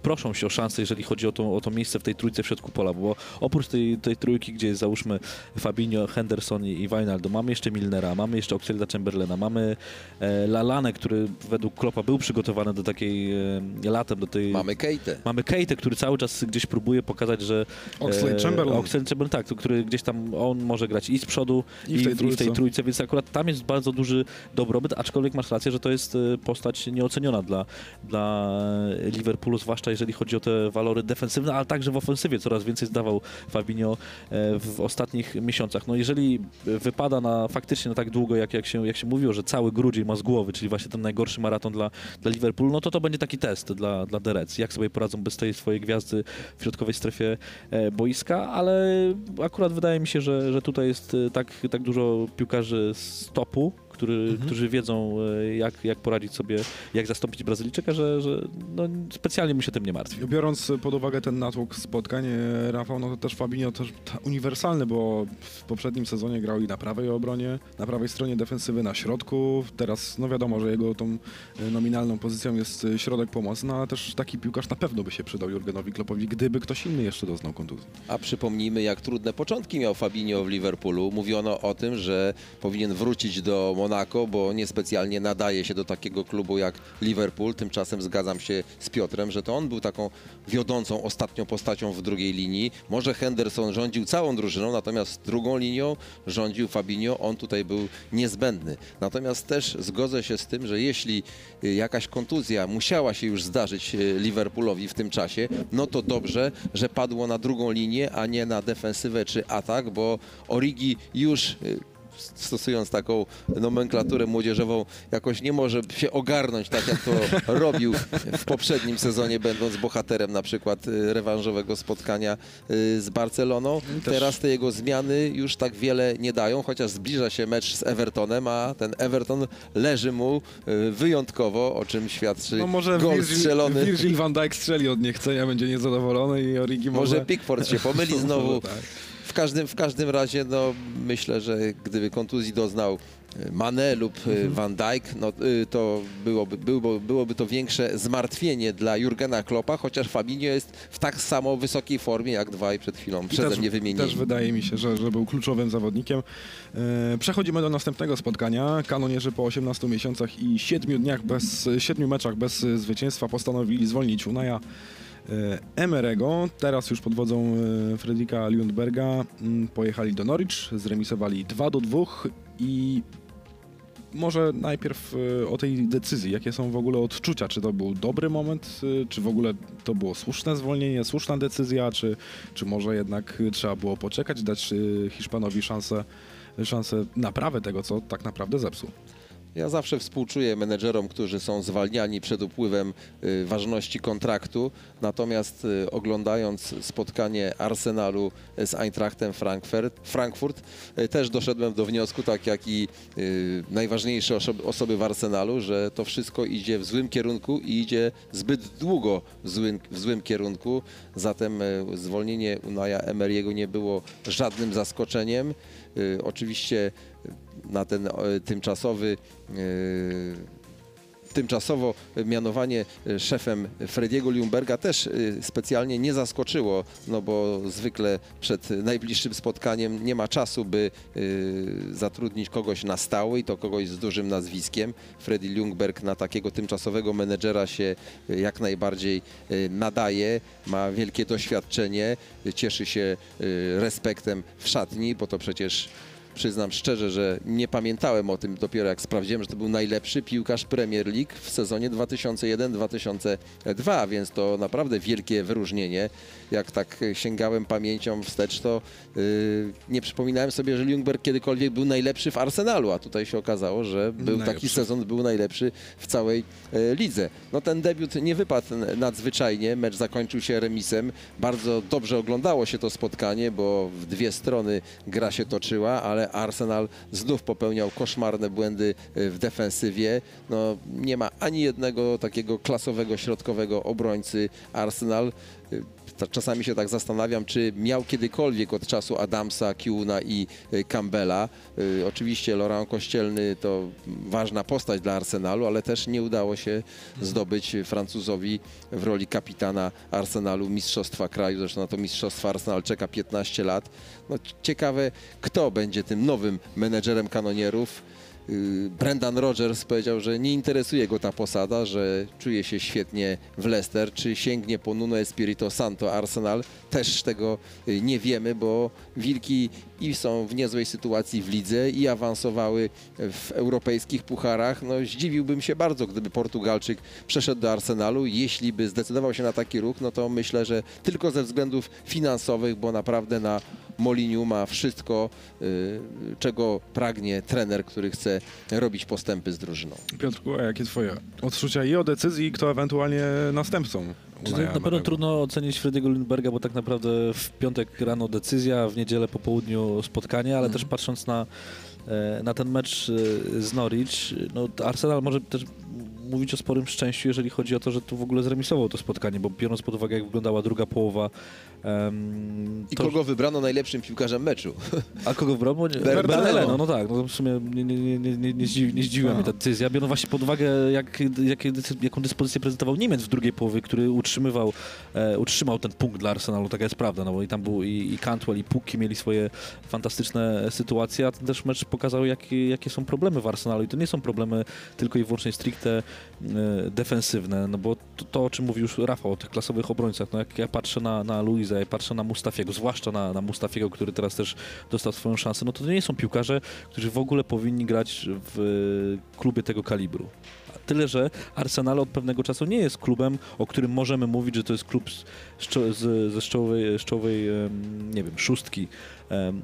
proszą się o szansę, jeżeli chodzi o to, o to miejsce w tej trójce w środku pola, bo oprócz tej, tej trójki, gdzie jest załóżmy Fabinho, Henderson i, Wijnaldum, mamy jeszcze Milnera, mamy jeszcze Oxlade Chamberlaina, mamy e, Lalane, który według Klopa był przygotowany do takiej e, latem, do tej... Mamy Kejtę. Mamy Keitę, który cały czas gdzieś próbuje pokazać, że... Oxlade Chamberlain. Oxlade Chamberlain, tak, to, który gdzieś tam on może grać i z przodu, I w tej i w trójce. tej trójce, więc akurat tam jest bardzo duży dobrobyt, aczkolwiek masz rację, że to jest e, postać nieoceniona dla, dla Liverpoolu, zwłaszcza jeżeli chodzi o te walory defensywne, ale także w ofensywie coraz więcej zdawał Fabinho e, w ostatnich miesiącach. No jeżeli wypada na faktycznie na tak długo, jak, jak, się, jak się mówiło, że cały grudzień ma z głowy, czyli właśnie ten najgorszy maraton dla, dla Liverpoolu, no to to będzie taki test dla, dla Reds, jak sobie poradzą bez tej swojej gwiazdy w środkowej strefie e, boiska, ale akurat wydaje mi się, że, że tutaj jest e, tak, tak dużo piłkarzy z topu, który, którzy wiedzą, e, jak, jak poradzić sobie, jak zastąpić Brazylijczyka, że, że no, specjalnie mi się tym nie martwi. Biorąc pod uwagę ten natłok spotkań, e, Rafał, no to też Fabinho też uniwersalny, bo w poprzednim sezonie grał i na prawej obronie, na prawej stronie defensywy, na środku. Teraz, no wiadomo, że jego tą e, nominalną pozycją jest środek pomocny, ale też taki piłkarz na pewno by się przydał Jurgenowi Kloppowi, gdyby ktoś inny jeszcze doznał kontuzji. A przypomnijmy, jak trudne początki miał Fabinho w Liverpoolu. Mówiono o tym, że powinien wrócić do Bo niespecjalnie nadaje się do takiego klubu jak Liverpool. Tymczasem zgadzam się z Piotrem, że to on był taką wiodącą ostatnią postacią w drugiej linii. Może Henderson rządził całą drużyną, natomiast drugą linią rządził Fabinho. On tutaj był niezbędny. Natomiast też zgodzę się z tym, że jeśli y, jakaś kontuzja musiała się już zdarzyć y, Liverpoolowi w tym czasie, no to dobrze, że padło na drugą linię, a nie na defensywę czy atak, bo Origi już y, stosując taką nomenklaturę młodzieżową, jakoś nie może się ogarnąć tak, jak to robił w poprzednim sezonie, będąc bohaterem na przykład y, rewanżowego spotkania y, z Barceloną. Też- Teraz te jego zmiany już tak wiele nie dają, chociaż zbliża się mecz z Evertonem, a ten Everton leży mu y, wyjątkowo, o czym świadczy No może gol Virgil, strzelony. Virgil van Dijk strzeli od niechcenia, będzie niezadowolony i Origi może... Może Pickford się pomyli znowu. tak. W każdym, w każdym razie no, myślę, że gdyby kontuzji doznał e, Mane lub e, Van Dijk, no, y, to byłoby, byłoby, byłoby to większe zmartwienie dla Jurgena Kloppa, chociaż Fabinho jest w tak samo wysokiej formie jak dwaj przed chwilą I przeze też, mnie wymienieni. Też wydaje mi się, że, że był kluczowym zawodnikiem. E, przechodzimy do następnego spotkania. Kanonierzy po 18 miesiącach i 7 dniach bez, 7 meczach bez zwycięstwa postanowili zwolnić Unaja Emerego. Teraz już pod wodzą e, Fredrika Lundberga mm, pojechali do Norwich, zremisowali 2 do 2 i może najpierw e, o tej decyzji. Jakie są w ogóle odczucia? Czy to był dobry moment? e, Czy w ogóle to było słuszne zwolnienie, słuszna decyzja? Czy, czy może jednak e, trzeba było poczekać, dać e, Hiszpanowi szansę, szansę naprawy tego, co tak naprawdę zepsuł? Ja zawsze współczuję menedżerom, którzy są zwalniani przed upływem y, ważności kontraktu, natomiast y, oglądając spotkanie Arsenalu z Eintrachtem Frankfurt, Frankfurt y, też doszedłem do wniosku, tak jak i najważniejsze osoby, w Arsenalu, że to wszystko idzie w złym kierunku i idzie zbyt długo w złym, w złym kierunku. Zatem zwolnienie Unaja Emery'ego nie było żadnym zaskoczeniem. Oczywiście na ten e, tymczasowy e, tymczasowo mianowanie e, szefem Frediego Ljungberga też specjalnie nie zaskoczyło, no bo zwykle przed najbliższym spotkaniem nie ma czasu, by zatrudnić kogoś na stałe i to kogoś z dużym nazwiskiem. Freddy Ljungberg na takiego tymczasowego menedżera się jak najbardziej nadaje, ma wielkie doświadczenie, cieszy się respektem w szatni, bo to przecież przyznam szczerze, że nie pamiętałem o tym dopiero jak sprawdziłem, że to był najlepszy piłkarz Premier League w sezonie 2001-2002, więc to naprawdę wielkie wyróżnienie. Jak tak sięgałem pamięcią wstecz, to yy, nie przypominałem sobie, że Ljungberg kiedykolwiek był najlepszy w Arsenalu, a tutaj się okazało, że był taki Najlepszy. sezon, był najlepszy w całej e, lidze. No ten debiut nie wypadł nadzwyczajnie, mecz zakończył się remisem. Bardzo dobrze oglądało się to spotkanie, bo w dwie strony gra się toczyła, ale Arsenal znów popełniał koszmarne błędy e, w defensywie. No, nie ma ani jednego takiego klasowego środkowego obrońcy Arsenal. Czasami się tak zastanawiam, czy miał kiedykolwiek od czasu Adamsa, Kiuna i e, Campbella. E, Oczywiście Laurent Kościelny to ważna postać dla Arsenalu, ale też nie udało się zdobyć Francuzowi w roli kapitana Arsenalu Mistrzostwa Kraju. Zresztą na to Mistrzostwa Arsenal czeka 15 lat. No, ciekawe, kto będzie tym nowym menedżerem kanonierów. Yy, Brendan Rodgers powiedział, że nie interesuje go ta posada, że czuje się świetnie w Leicester. Czy sięgnie po Nuno Espirito Santo Arsenal? Też tego yy, nie wiemy, bo Wilki i są w niezłej sytuacji w lidze i awansowały w europejskich pucharach. No, zdziwiłbym się bardzo, gdyby Portugalczyk przeszedł do Arsenalu. Jeśli by zdecydował się na taki ruch, no to myślę, że tylko ze względów finansowych, bo naprawdę na Moliniu ma wszystko, y, czego pragnie trener, który chce robić postępy z drużyną. Piotrku, a jakie twoje odczucia i o decyzji, kto ewentualnie następcą? Czy na pewno trudno ocenić Frediego Lindberga, bo tak naprawdę w piątek rano decyzja, w niedzielę po południu spotkanie, ale też patrząc na, e, na ten mecz e, z Norwich, no Arsenal może też mówić o sporym szczęściu, jeżeli chodzi o to, że tu w ogóle zremisował to spotkanie, bo biorąc pod uwagę, jak wyglądała druga połowa. em, I to- kogo wybrano najlepszym piłkarzem meczu? A kogo wybrał? Bo nie- Ber- Berneleno, no tak, no w sumie nie, nie, nie, nie, nie, nie, zdziwi, nie zdziwiła mnie ta decyzja, biorąc właśnie pod uwagę, jak, decy- jaką dyspozycję prezentował Niemiec w drugiej połowie, który utrzymywał, e, utrzymał ten punkt dla Arsenalu, taka jest prawda, no bo i tam był i, i Cantwell, i Pukki mieli swoje fantastyczne sytuacje, a ten też mecz pokazał, jakie, jakie są problemy w Arsenalu i to nie są problemy tylko i wyłącznie stricte defensywne, no bo to, to, o czym mówił już Rafał, o tych klasowych obrońcach, no jak ja patrzę na, na Luisa, ja patrzę na Mustafiego, zwłaszcza na, na Mustafiego, który teraz też dostał swoją szansę, no to to nie są piłkarze, którzy w ogóle powinni grać w e, klubie tego kalibru. Tyle, że Arsenal od pewnego czasu nie jest klubem, o którym możemy mówić, że to jest klub z, z, ze z czołowej, z czołowej em, nie wiem, szóstki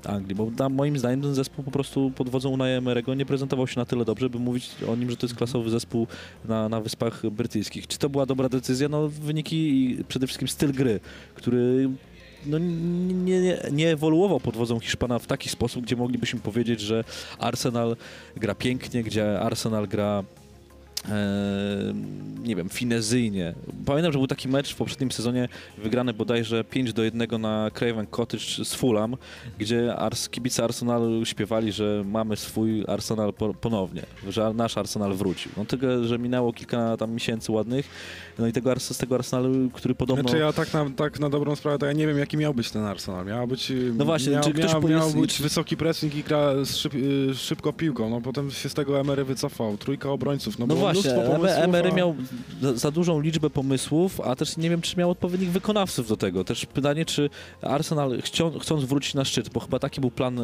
Anglii, bo tam, moim zdaniem ten zespół po prostu pod wodzą Emery'ego nie prezentował się na tyle dobrze, by mówić o nim, że to jest klasowy zespół na, na Wyspach Brytyjskich. Czy to była dobra decyzja? No wyniki i przede wszystkim styl gry, który no, nie, nie, nie ewoluował pod wodzą Hiszpana w taki sposób, gdzie moglibyśmy powiedzieć, że Arsenal gra pięknie, gdzie Arsenal gra nie wiem, finezyjnie. Pamiętam, że był taki mecz w poprzednim sezonie wygrany bodajże 5 do 1 na Craven Cottage z Fulham, gdzie Ars, kibice Arsenalu śpiewali, że mamy swój Arsenal po, ponownie, że nasz Arsenal wrócił. No tylko, że minęło kilka tam miesięcy ładnych, no i tego, z tego Arsenalu, który podobno... Znaczy ja tak na, tak na dobrą sprawę, to ja nie wiem jaki miał być ten Arsenal. Miał być, No właśnie, miał, czy ktoś miał, miał być czy- wysoki pressing i gra z szyb, y, szybko piłką. No potem się z tego Emery wycofał. Trójka obrońców. No, No było właśnie, Emery, pomysłów, Emery a- miał za, za dużą liczbę pomysłów, a też nie wiem, czy miał odpowiednich wykonawców do tego. Też pytanie, czy Arsenal chcią, chcąc wrócić na szczyt, bo chyba taki był plan e,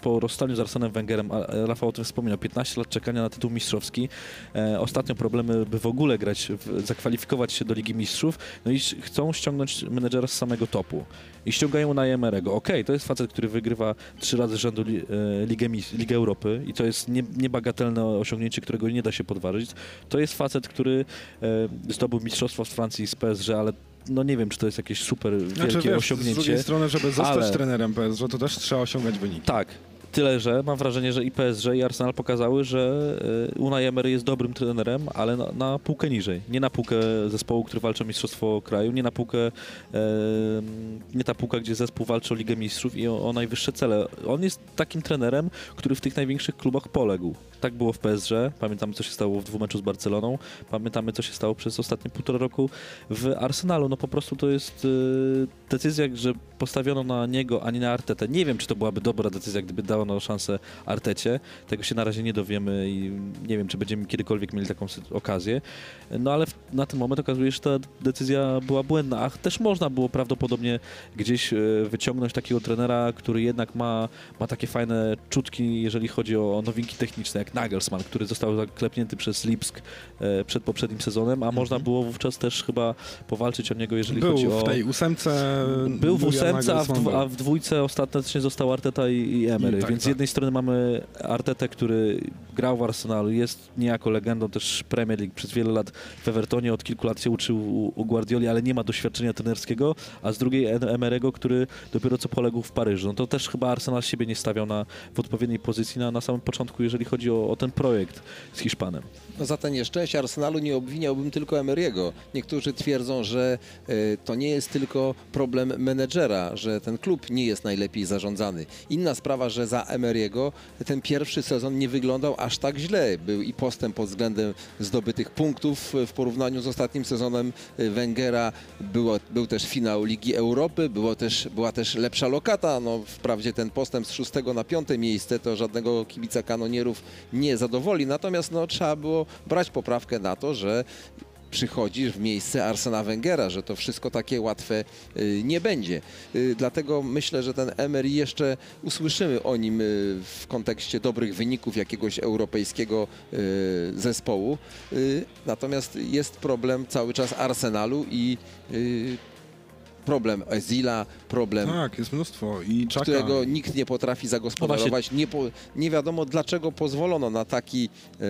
po rozstaniu z Arsenem Wengerem, a e, Rafał o tym wspominał, 15 lat czekania na tytuł mistrzowski. E, ostatnio problemy, by w ogóle grać, w, zakwalifikować się do Ligi Mistrzów, no i chcą ściągnąć menedżera z samego topu. I ściągają na Emerego. Okej, to jest facet, który wygrywa trzy razy z rzędu li, e, Ligę, Ligę Europy i to jest nie, niebagatelne osiągnięcie, którego nie da się podważyć. To jest facet, który e, zdobył mistrzostwo z Francji z PSG, ale no nie wiem, czy to jest jakieś super wielkie Znaczy, wiesz, z osiągnięcie. drugiej strony, żeby zostać ale- trenerem PSG, to też trzeba osiągać wyniki. Tak. Tyle, że mam wrażenie, że i PSG i Arsenal pokazały, że e, Unai Emery jest dobrym trenerem, ale na, na półkę niżej. Nie na półkę zespołu, który walczy o mistrzostwo kraju, nie na półkę, e, nie ta półka, gdzie zespół walczy o Ligę Mistrzów i o, o najwyższe cele. On jest takim trenerem, który w tych największych klubach poległ. Tak było w PSG, pamiętamy co się stało w dwumeczu z Barceloną, pamiętamy co się stało przez ostatnie półtora roku w Arsenalu. No po prostu to jest e, decyzja, że postawiono na niego, a nie na Artetę. Nie wiem, czy to byłaby dobra decyzja, gdyby dała dawano szansę Artecie. Tego się na razie nie dowiemy i nie wiem, czy będziemy kiedykolwiek mieli taką okazję. No ale na ten moment okazuje się, że ta decyzja była błędna, a też można było prawdopodobnie gdzieś e, wyciągnąć takiego trenera, który jednak ma, ma takie fajne czutki, jeżeli chodzi o nowinki techniczne, jak Nagelsmann, który został zaklepnięty przez Lipsk e, przed poprzednim sezonem, a można było wówczas też chyba powalczyć o niego, jeżeli Był chodzi o... w tej ósemce. Był w ósemce, a w dwójce ostatecznie został Arteta i, i Emery. I tak, Więc z tak. jednej strony mamy Artetę, który grał w Arsenalu, jest niejako legendą też Premier League. Przez wiele lat w Evertonie, od kilku lat się uczył u, u Guardioli, ale nie ma doświadczenia trenerskiego, a z drugiej Em- Emerego, który dopiero co poległ w Paryżu. No to też chyba Arsenal siebie nie stawiał na, w odpowiedniej pozycji na, na samym początku, jeżeli chodzi o, o ten projekt z Hiszpanem. No za te nieszczęście Arsenalu nie obwiniałbym tylko Emery'ego. Niektórzy twierdzą, że e, to nie jest tylko problem menedżera, że ten klub nie jest najlepiej zarządzany. Inna sprawa, że za Emery'ego ten pierwszy sezon nie wyglądał aż tak źle. Był i postęp pod względem zdobytych punktów w porównaniu z ostatnim sezonem Wengera. Było, był też finał Ligi Europy, było też, była też lepsza lokata. No, wprawdzie ten postęp z szóstego na piąte miejsce to żadnego kibica kanonierów nie zadowoli. Natomiast no, trzeba było brać poprawkę na to, że przychodzisz w miejsce Arsena Wengera, że to wszystko takie łatwe y, nie będzie. Y, Dlatego myślę, że ten Emery jeszcze usłyszymy o nim y, w kontekście dobrych wyników jakiegoś europejskiego zespołu. Natomiast jest problem cały czas Arsenalu i problem Ezila, problem Tak, jest mnóstwo. I Czaka. którego nikt nie potrafi zagospodarować. Nie, po, nie wiadomo dlaczego pozwolono na taki e,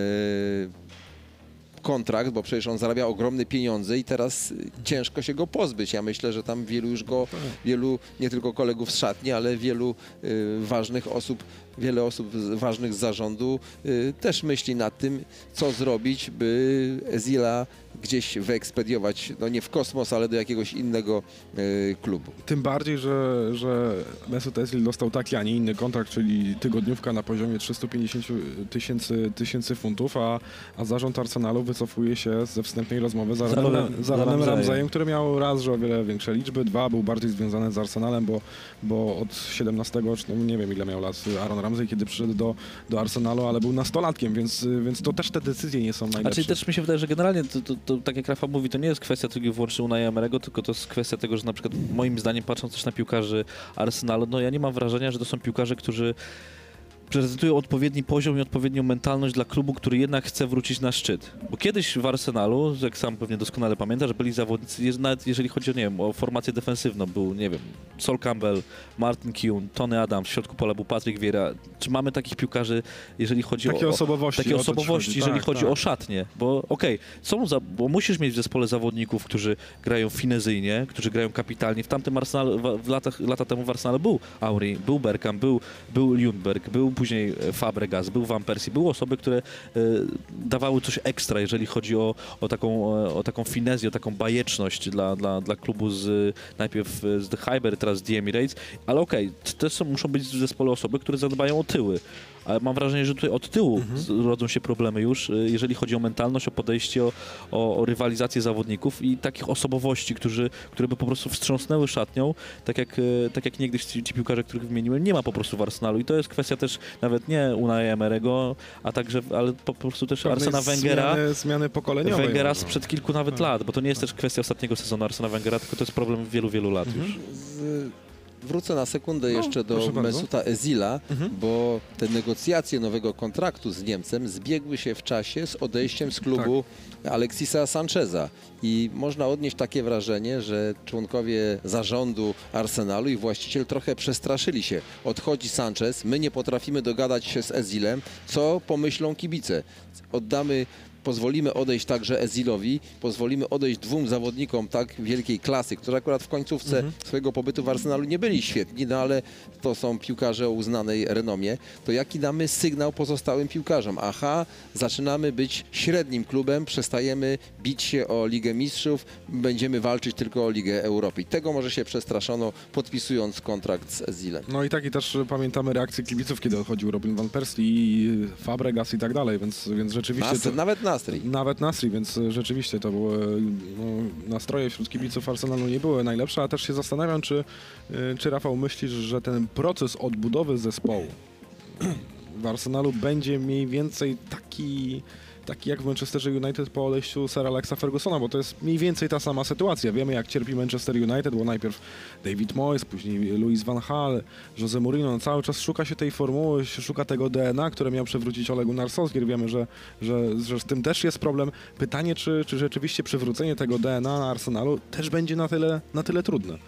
kontrakt, bo przecież on zarabia ogromne pieniądze i teraz ciężko się go pozbyć. Ja myślę, że tam wielu już go, wielu nie tylko kolegów z szatni, ale wielu e, ważnych osób, wiele osób ważnych z zarządu e, też myśli nad tym, co zrobić, by Ezila gdzieś wyekspediować, no nie w kosmos, ale do jakiegoś innego e, klubu. Tym bardziej, że, że Mesut Özil dostał taki, a nie inny kontrakt, czyli tygodniówka na poziomie 350 tysięcy, tysięcy funtów, a, a zarząd Arsenalu wycofuje się ze wstępnej rozmowy z Za Ramseyem. Ramseyem, który miał raz, że o wiele większe liczby, dwa, był bardziej związany z Arsenalem, bo, bo od 17, czy no nie wiem ile miał lat Aaron Ramsey, kiedy przyszedł do, do Arsenalu, ale był nastolatkiem, więc, więc to też te decyzje nie są A najlepsze. czyli też mi się wydaje, że generalnie to, to, to tak jak Rafa mówi, to nie jest kwestia tylko i wyłącznie Emerego, tylko to jest kwestia tego, że na przykład moim zdaniem patrząc też na piłkarzy Arsenalu, no ja nie mam wrażenia, że to są piłkarze, którzy prezentują odpowiedni poziom i odpowiednią mentalność dla klubu, który jednak chce wrócić na szczyt. Bo kiedyś w Arsenalu, jak sam pewnie doskonale pamiętasz, byli zawodnicy, nawet jeżeli chodzi o, nie wiem, o formację defensywną, był, nie wiem, Sol Campbell, Martin Keown, Tony Adams, w środku pola był Patrick Vieira. Czy mamy takich piłkarzy, jeżeli chodzi Takie o... osobowości. Takie osobowości, chodzi. jeżeli Tak, chodzi tak. o szatnie, bo okej, są za, bo musisz mieć w zespole zawodników, którzy grają finezyjnie, którzy grają kapitalnie. W tamtym Arsenal, w, w latach, lata temu w Arsenalu był Auri, był Bergkamp, był, był Lundberg, był później e, Fabregas, był Van Persie, były osoby, które e, dawały coś ekstra, jeżeli chodzi o, o, taką, e, o taką finezję, o taką bajeczność dla, dla, dla klubu z najpierw z The Hyber, teraz z The Emirates, ale okej, też są, muszą być w zespole osoby, które zadbają o tyły. Ale mam wrażenie, że tutaj od tyłu z- rodzą się problemy już, y, jeżeli chodzi o mentalność, o podejście, o, o, o rywalizację zawodników i takich osobowości, którzy, które by po prostu wstrząsnęły szatnią, tak jak, y, tak jak niegdyś ci, ci piłkarze, których wymieniłem, nie ma po prostu w Arsenalu i to jest kwestia też nawet nie Unai Emerego, a także, ale po prostu też Pewnej Arsena Wengera, Zmiany, zmiany pokoleniowej. Wengera może. sprzed kilku nawet Tak. lat, bo to nie jest też kwestia ostatniego sezonu Arsena Wengera, tylko to jest problem wielu, wielu lat Mhm. już. Z, wrócę na sekundę No, jeszcze do. Mesuta Ezila, Mhm. bo te negocjacje nowego kontraktu z Niemcem zbiegły się w czasie z odejściem z klubu Tak. Alexisa Sancheza. I można odnieść takie wrażenie, że członkowie zarządu Arsenalu i właściciel trochę przestraszyli się. Odchodzi Sanchez, my nie potrafimy dogadać się z Ezilem, co pomyślą kibice. Oddamy pozwolimy odejść także Ezilowi, pozwolimy odejść dwóm zawodnikom tak wielkiej klasy, którzy akurat w końcówce swojego pobytu w Arsenalu nie byli świetni, no ale to są piłkarze o uznanej renomie, to jaki damy sygnał pozostałym piłkarzom? Aha, zaczynamy być średnim klubem, przestajemy bić się o Ligę Mistrzów, będziemy walczyć tylko o Ligę Europy. I tego może się przestraszono, podpisując kontrakt z Ezilem. No i tak i też pamiętamy reakcję kibiców, kiedy odchodził Robin Van Persie i Fabregas i tak dalej, więc, więc rzeczywiście... Nas, to, nawet Nawet Nasri, więc rzeczywiście to były no, nastroje wśród kibiców Arsenalu nie były najlepsze, a też się zastanawiam, czy, y, czy Rafał myślisz, że ten proces odbudowy zespołu w Arsenalu będzie mniej więcej taki, taki jak w Manchesterze United po odejściu Sir Alexa Fergusona, bo to jest mniej więcej ta sama sytuacja. Wiemy jak cierpi Manchester United, bo najpierw David Moyes, później Louis van Gaal, Jose Mourinho, no cały czas szuka się tej formuły, szuka tego DNA, które miał przywrócić Ole Gunnar Solskjaer. Wiemy, że, że, że z tym też jest problem. Pytanie, czy, czy rzeczywiście przywrócenie tego DNA na Arsenalu też będzie na tyle, na tyle trudne.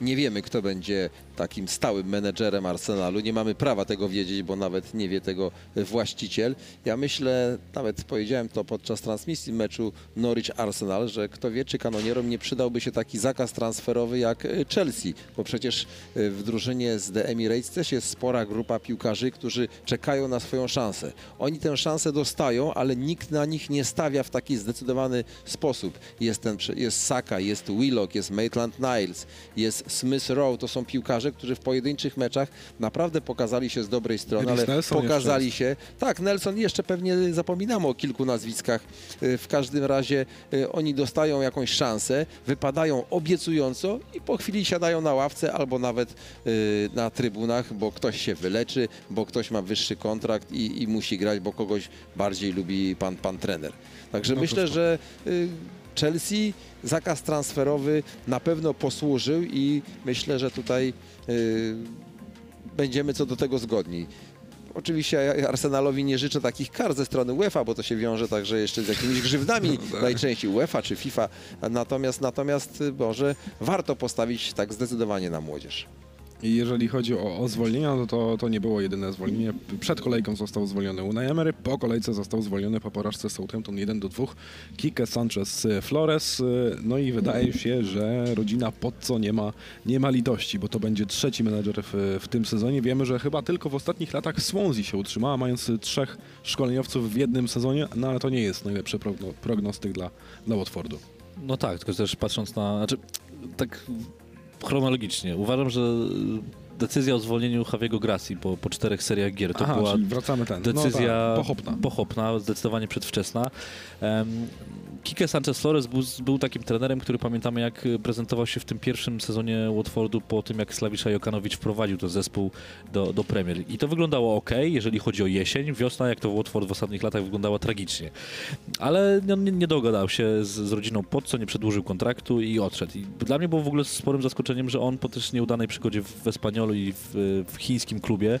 Nie wiemy, kto będzie takim stałym menedżerem Arsenalu. Nie mamy prawa tego wiedzieć, bo nawet nie wie tego właściciel. Ja myślę, nawet powiedziałem to podczas transmisji meczu Norwich-Arsenal, że kto wie, czy kanonierom nie przydałby się taki zakaz transferowy jak e, Chelsea, bo przecież e, w drużynie z The Emirates też jest spora grupa piłkarzy, którzy czekają na swoją szansę. Oni tę szansę dostają, ale nikt na nich nie stawia w taki zdecydowany sposób. Jest, ten, jest Saka, jest Willock, jest Maitland Niles, jest Smith Rowe. To są piłkarze, którzy w pojedynczych meczach naprawdę pokazali się z dobrej strony, ale Nelson pokazali się. Tak, Nelson jeszcze pewnie zapominamy o kilku nazwiskach. Y, W każdym razie y, oni dostają jakąś szansę, wypadają obiecująco i po chwili siadają na ławce albo nawet y, na trybunach, bo ktoś się wyleczy, bo ktoś ma wyższy kontrakt i, i musi grać, bo kogoś bardziej lubi pan, pan trener. Także No myślę, że y, Chelsea zakaz transferowy na pewno posłużył i myślę, że tutaj y, będziemy co do tego zgodni. Oczywiście Arsenalowi nie życzę takich kar ze strony UEFA, bo to się wiąże także jeszcze z jakimiś grzywnami, najczęściej UEFA czy FIFA. Natomiast, natomiast y, może warto postawić tak zdecydowanie na młodzież. I jeżeli chodzi o, o zwolnienia, no to, to nie było jedyne zwolnienie. Przed kolejką został zwolniony Unai Emery, po kolejce został zwolniony po porażce Southampton 1 do 2 Kike Sanchez Flores. No i wydaje się, że rodzina Pozzo nie ma, nie ma litości, bo to będzie trzeci menedżer w, w tym sezonie. Wiemy, że chyba tylko w ostatnich latach Swansea się utrzymała, mając trzech szkoleniowców w jednym sezonie, no ale to nie jest najlepszy progno, prognostyk dla, dla Watfordu. No tak, tylko też patrząc na. Znaczy, tak chronologicznie. Uważam, że decyzja o zwolnieniu Javiego Grassi po, po czterech seriach gier to Aha, była wracamy ten. decyzja no tak, pochopna. pochopna, zdecydowanie przedwczesna. Um, Kike Sanchez Flores był, był takim trenerem, który pamiętamy jak prezentował się w tym pierwszym sezonie Watfordu po tym jak Slawisza Jokanowicz wprowadził ten zespół do, do Premier. I to wyglądało ok, jeżeli chodzi o jesień. Wiosna, jak to Watford w ostatnich latach wyglądała tragicznie. Ale on nie, nie dogadał się z, z rodziną pod co, nie przedłużył kontraktu i odszedł. I dla mnie było w ogóle sporym zaskoczeniem, że on po też nieudanej przygodzie w Espaniolu i w, w chińskim klubie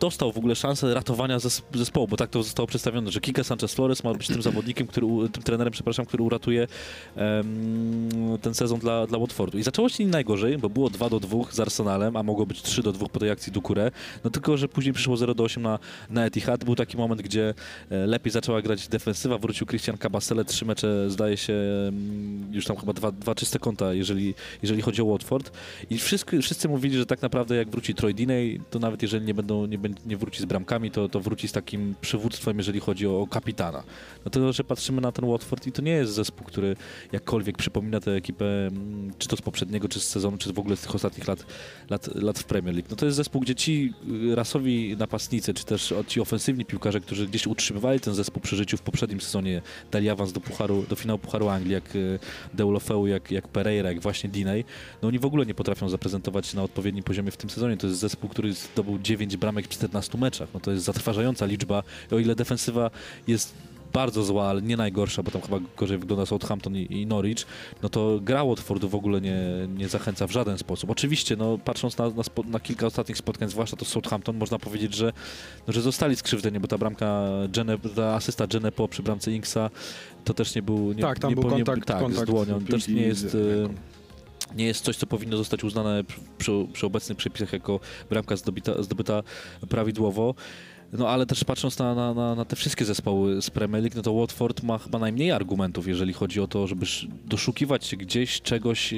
dostał w ogóle szansę ratowania zes zespołu, bo tak to zostało przedstawione, że Kike Sanchez Flores ma być tym zawodnikiem, który, tym trenerem, przepraszam, który uratuje ten sezon dla, dla Watfordu. I zaczęło się nie najgorzej, bo było 2 do 2 z Arsenalem, a mogło być 3 do 2 po tej akcji Dukurę. No tylko, że później przyszło 0 do 8 na, na Etihad. Był taki moment, gdzie e, lepiej zaczęła grać defensywa, wrócił Christian Cabasele, trzy mecze zdaje się już tam chyba dwa, dwa czyste konta, jeżeli, jeżeli chodzi o Watford. I wszyscy, wszyscy mówili, że tak naprawdę jak wróci Troy Diney, to nawet jeżeli nie, będą, nie, nie wróci z bramkami, to, to wróci z takim przywództwem, jeżeli chodzi o, o kapitana. Dlatego, że patrzymy na ten Watford i to nie jest zespół, który jakkolwiek przypomina tę ekipę, mm, czy to z poprzedniego, czy z sezonu, czy w ogóle z tych ostatnich lat, lat, lat w Premier League. No to jest zespół, gdzie ci y, rasowi napastnicy, czy też ci ofensywni piłkarze, którzy gdzieś utrzymywali ten zespół przy życiu w poprzednim sezonie, dali awans do, pucharu, do finału Pucharu Anglii, jak y, Deulofeu, jak, jak Pereira, jak właśnie Diney, no oni w ogóle nie potrafią zaprezentować się na odpowiednim poziomie w tym sezonie. To jest zespół, który zdobył 9 bramek w 14 meczach. No to jest zatrważająca liczba. O ile defensywa jest bardzo zła, ale nie najgorsza, bo tam chyba gorzej wygląda Southampton i, i Norwich, no to gra Watfordu w ogóle nie, nie zachęca w żaden sposób. Oczywiście, no patrząc na, na, spo, na kilka ostatnich spotkań, zwłaszcza to Southampton, można powiedzieć, że, no, że zostali skrzywdzeni, bo ta bramka, Gene, ta asysta Genepo przy bramce Inksa, to też nie był... Nie, Tak, tam nie był powinien- kontakt- tak, kontakt z dłonią. Też nie jest... nie jest coś, co powinno zostać uznane przy, przy, obecnych przepisach jako bramka zdobyta, zdobyta prawidłowo. No ale też patrząc na, na, na, na te wszystkie zespoły z Premier League, no to Watford ma chyba najmniej argumentów, jeżeli chodzi o to, żeby sz- doszukiwać się gdzieś czegoś, e,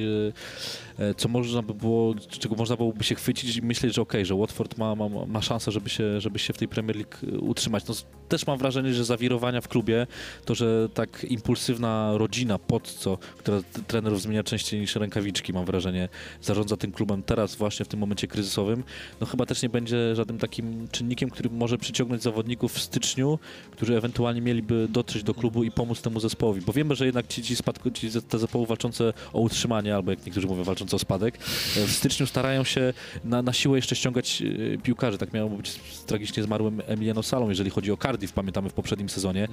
e, co można by było, czego można byłoby się chwycić i myśleć, że okej, że Watford ma, ma, ma szansę, żeby się, żeby się w tej Premier League e, utrzymać. No, też mam wrażenie, że zawirowania w klubie, to, że tak impulsywna rodzina pod co, która trenerów zmienia częściej niż rękawiczki, mam wrażenie, zarządza tym klubem teraz właśnie w tym momencie kryzysowym, no chyba też nie będzie żadnym takim czynnikiem, który może przyciągnąć zawodników w styczniu, którzy ewentualnie mieliby dotrzeć do klubu i pomóc temu zespołowi. Bo wiemy, że jednak ci, ci, spadko, ci te zespoły walczące o utrzymanie, albo jak niektórzy mówią, walczące o spadek, e, w styczniu starają się na, na siłę jeszcze ściągać e, piłkarzy. Tak miało być z tragicznie zmarłym Emiliano Salą, jeżeli chodzi o Cardiff, pamiętamy w poprzednim sezonie.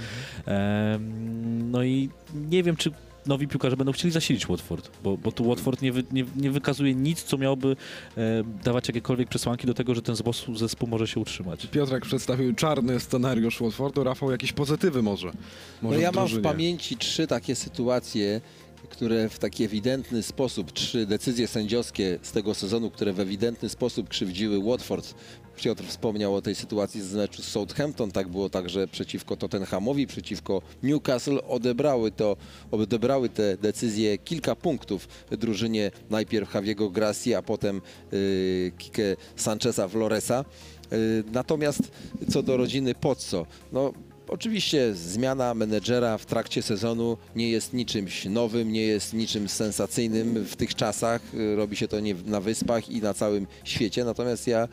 Em, no i nie wiem, czy nowi piłkarze będą chcieli zasilić Watford, bo, bo tu Watford nie, wy, nie, nie wykazuje nic, co miałoby e, dawać jakiekolwiek przesłanki do tego, że ten zespół, zespół może się utrzymać. Piotrek przedstawił czarny scenariusz Watfordu, Rafał jakieś pozytywy może. No może ja w mam w pamięci trzy takie sytuacje, które w taki ewidentny sposób, trzy decyzje sędziowskie z tego sezonu, które w ewidentny sposób krzywdziły Watford. Piotr wspomniał o tej sytuacji z meczu z Southampton, tak było także przeciwko Tottenhamowi, przeciwko Newcastle odebrały to, odebrały te decyzje kilka punktów drużynie najpierw Javiego Gracia, a potem y, Kike Sancheza Floresa. Y, Natomiast co do rodziny Pozzo, no Oczywiście zmiana menedżera w trakcie sezonu nie jest niczymś nowym, nie jest niczym sensacyjnym w tych czasach. Y, Robi się to nie na Wyspach i na całym świecie. Natomiast ja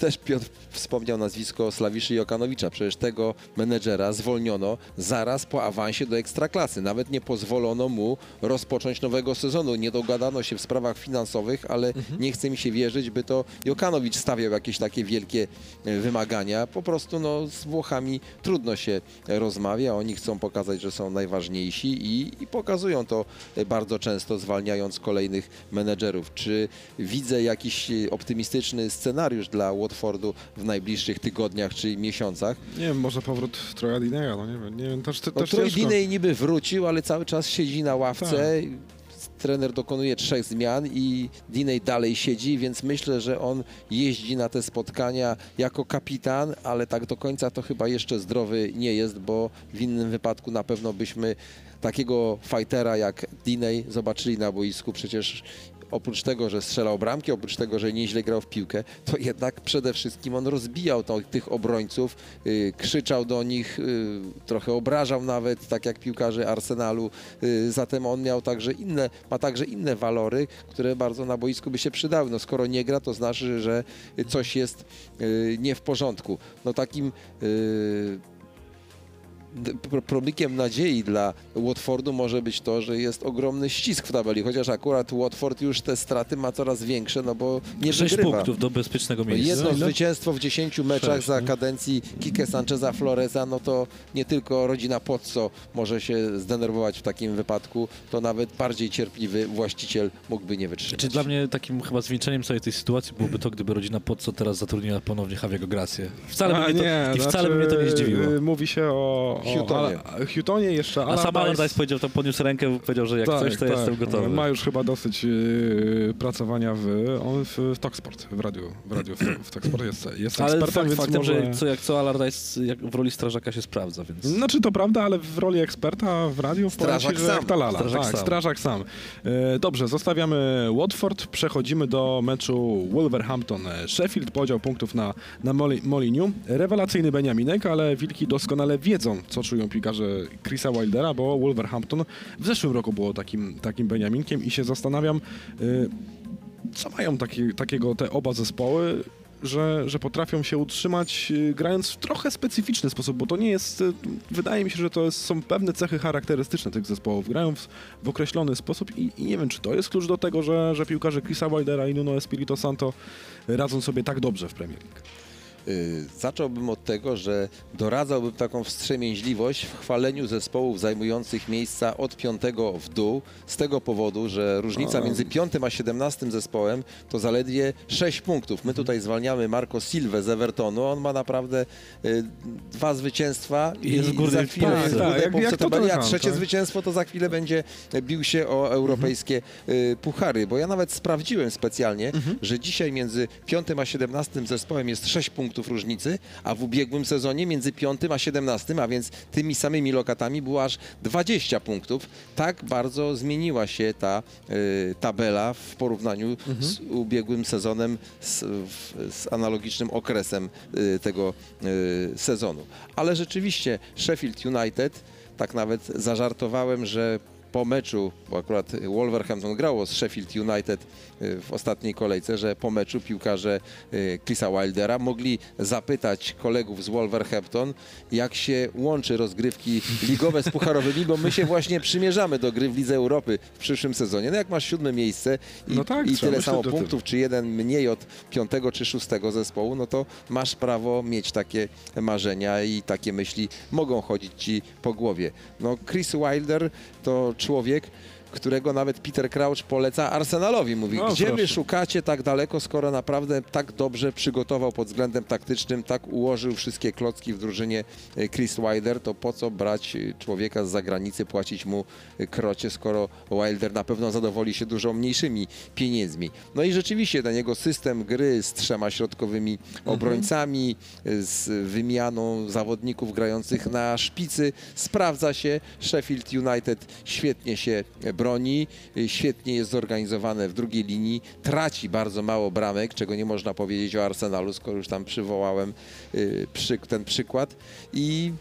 też Piotr wspomniał nazwisko Slawiszy Jokanowicza. Przecież tego menedżera zwolniono zaraz po awansie do Ekstraklasy. Nawet nie pozwolono mu rozpocząć nowego sezonu. Nie dogadano się w sprawach finansowych, ale nie chce mi się wierzyć, by to Jokanowicz stawiał jakieś takie wielkie e, wymagania. Po prostu no, z Włochami trudno się rozmawia. Oni chcą pokazać, że są najważniejsi i, i pokazują to e, bardzo często, zwalniając kolejnych menedżerów. Czy widzę jakiś e, optymistyczny scenariusz dla W najbliższych tygodniach czy miesiącach? Nie wiem, może powrót Troja Dineya, no nie wiem, nie wiem, też, No, też Troy ciężko. Diney niby wrócił, ale cały czas siedzi na ławce. Trener dokonuje trzech zmian i Diney dalej siedzi, więc myślę, że on jeździ na te spotkania jako kapitan, ale tak do końca to chyba jeszcze zdrowy nie jest, bo w innym wypadku na pewno byśmy takiego fightera jak Diney zobaczyli na boisku. Przecież oprócz tego, że strzelał bramki, oprócz tego, że nieźle grał w piłkę, to jednak przede wszystkim on rozbijał to, tych obrońców, y, krzyczał do nich, y, trochę obrażał nawet, tak jak piłkarze Arsenalu. Y, zatem on miał także inne, ma także inne walory, które bardzo na boisku by się przydały. No skoro nie gra, to znaczy, że coś jest nie w porządku. No takim d- pro- promykiem nadziei dla Watfordu może być to, że jest ogromny ścisk w tabeli, chociaż akurat Watford już te straty ma coraz większe, no bo nie 6 wygrywa. punktów do bezpiecznego No miejsca. Jedno ile? zwycięstwo w 10 meczach Sześć, za nie? kadencji Kike Sancheza Floreza, no to nie tylko rodzina Pozzo może się zdenerwować w takim wypadku, to nawet bardziej cierpliwy właściciel mógłby nie wytrzymać. Czy dla mnie takim chyba zwieńczeniem całej tej sytuacji byłoby to, gdyby rodzina Pozzo teraz zatrudniła ponownie Javiego Grację. Wcale, A, by mnie to, I wcale by mnie to nie zdziwiło. y, Mówi się o, o Houghtonie jeszcze, A sam Allardyce- Allardyce powiedział, to podniósł rękę, powiedział, że jak coś, to jestem gotowy. Ma już chyba dosyć yy, pracowania w, on w, w Talksport, w radiu, w, radiu, w, w Talksport jest, jest Ale ekspertem, fakt więc faktem, może... że co, jak co Allardyce jak w roli strażaka się sprawdza, więc... Znaczy to prawda, ale w roli eksperta w radiu Strażak że sam. jak ta lala. Strażak tak, sam. strażak sam. E, dobrze, zostawiamy Watford, przechodzimy do meczu Wolverhampton-Sheffield. Podział punktów na, na Moli- Moliniu. Rewelacyjny Beniaminek, ale Wilki doskonale wiedzą, co czują piłkarze Chrisa Wildera, bo Wolverhampton w zeszłym roku było takim, takim Beniaminkiem i się zastanawiam, e, co mają taki, takiego te oba zespoły, że, że potrafią się utrzymać y, grając w trochę specyficzny sposób, bo to nie jest, y, wydaje mi się, że to jest, są pewne cechy charakterystyczne tych zespołów. Grają w, w określony sposób i, i nie wiem, czy to jest klucz do tego, że, że piłkarze Chrisa Wildera i Nuno Espirito Santo radzą sobie tak dobrze w Premier League. Y, Zacząłbym od tego, że doradzałbym taką wstrzemięźliwość w chwaleniu zespołów zajmujących miejsca od piątego w dół, z tego powodu, że różnica między piątym a siedemnastym zespołem to zaledwie 6 punktów. My tutaj zwalniamy Marco Silva z Evertonu, on ma naprawdę y, dwa zwycięstwa I jest w górnej za chwilę tak, jest w tak, górnej jak- jak tabeli, a trzecie tak. zwycięstwo to za chwilę będzie bił się o europejskie y, puchary, bo ja nawet sprawdziłem specjalnie, że dzisiaj między piątym a siedemnastym zespołem jest 6 punktów różnicy, a w ubiegłym sezonie między piątym a siedemnastym, a więc tymi samymi lokatami było aż 20 punktów. Tak bardzo zmieniła się ta y, tabela w porównaniu z ubiegłym sezonem, z, w, z analogicznym okresem y, tego y, sezonu. Ale rzeczywiście Sheffield United, tak nawet zażartowałem, że po meczu, bo akurat Wolverhampton grało z Sheffield United y, w ostatniej kolejce, że po meczu piłkarze y, Chrisa Wildera mogli zapytać kolegów z Wolverhampton, jak się łączy rozgrywki ligowe z pucharowymi, bo my się właśnie przymierzamy do gry w Lidze Europy w przyszłym sezonie. No jak masz siódme miejsce i, No tak, i tyle samo punktów, czy jeden mniej od piątego czy szóstego zespołu, no to masz prawo mieć takie marzenia i takie myśli mogą chodzić ci po głowie. No Chris Wilder to człowiek, którego nawet Peter Crouch poleca Arsenalowi. Mówi, No, gdzie wy proszę. szukacie tak daleko, skoro naprawdę tak dobrze przygotował pod względem taktycznym, tak ułożył wszystkie klocki w drużynie e, Chris Wilder, to po co brać e, człowieka z zagranicy, płacić mu e, krocie, skoro Wilder na pewno zadowoli się dużo mniejszymi pieniędzmi. No i rzeczywiście ten jego system gry z trzema środkowymi obrońcami, e, z wymianą zawodników grających na szpicy sprawdza się. Sheffield United świetnie się broni, e, świetnie jest zorganizowane w drugiej linii, traci bardzo mało bramek, czego nie można powiedzieć o Arsenalu, skoro już tam przywołałem y, ten przykład i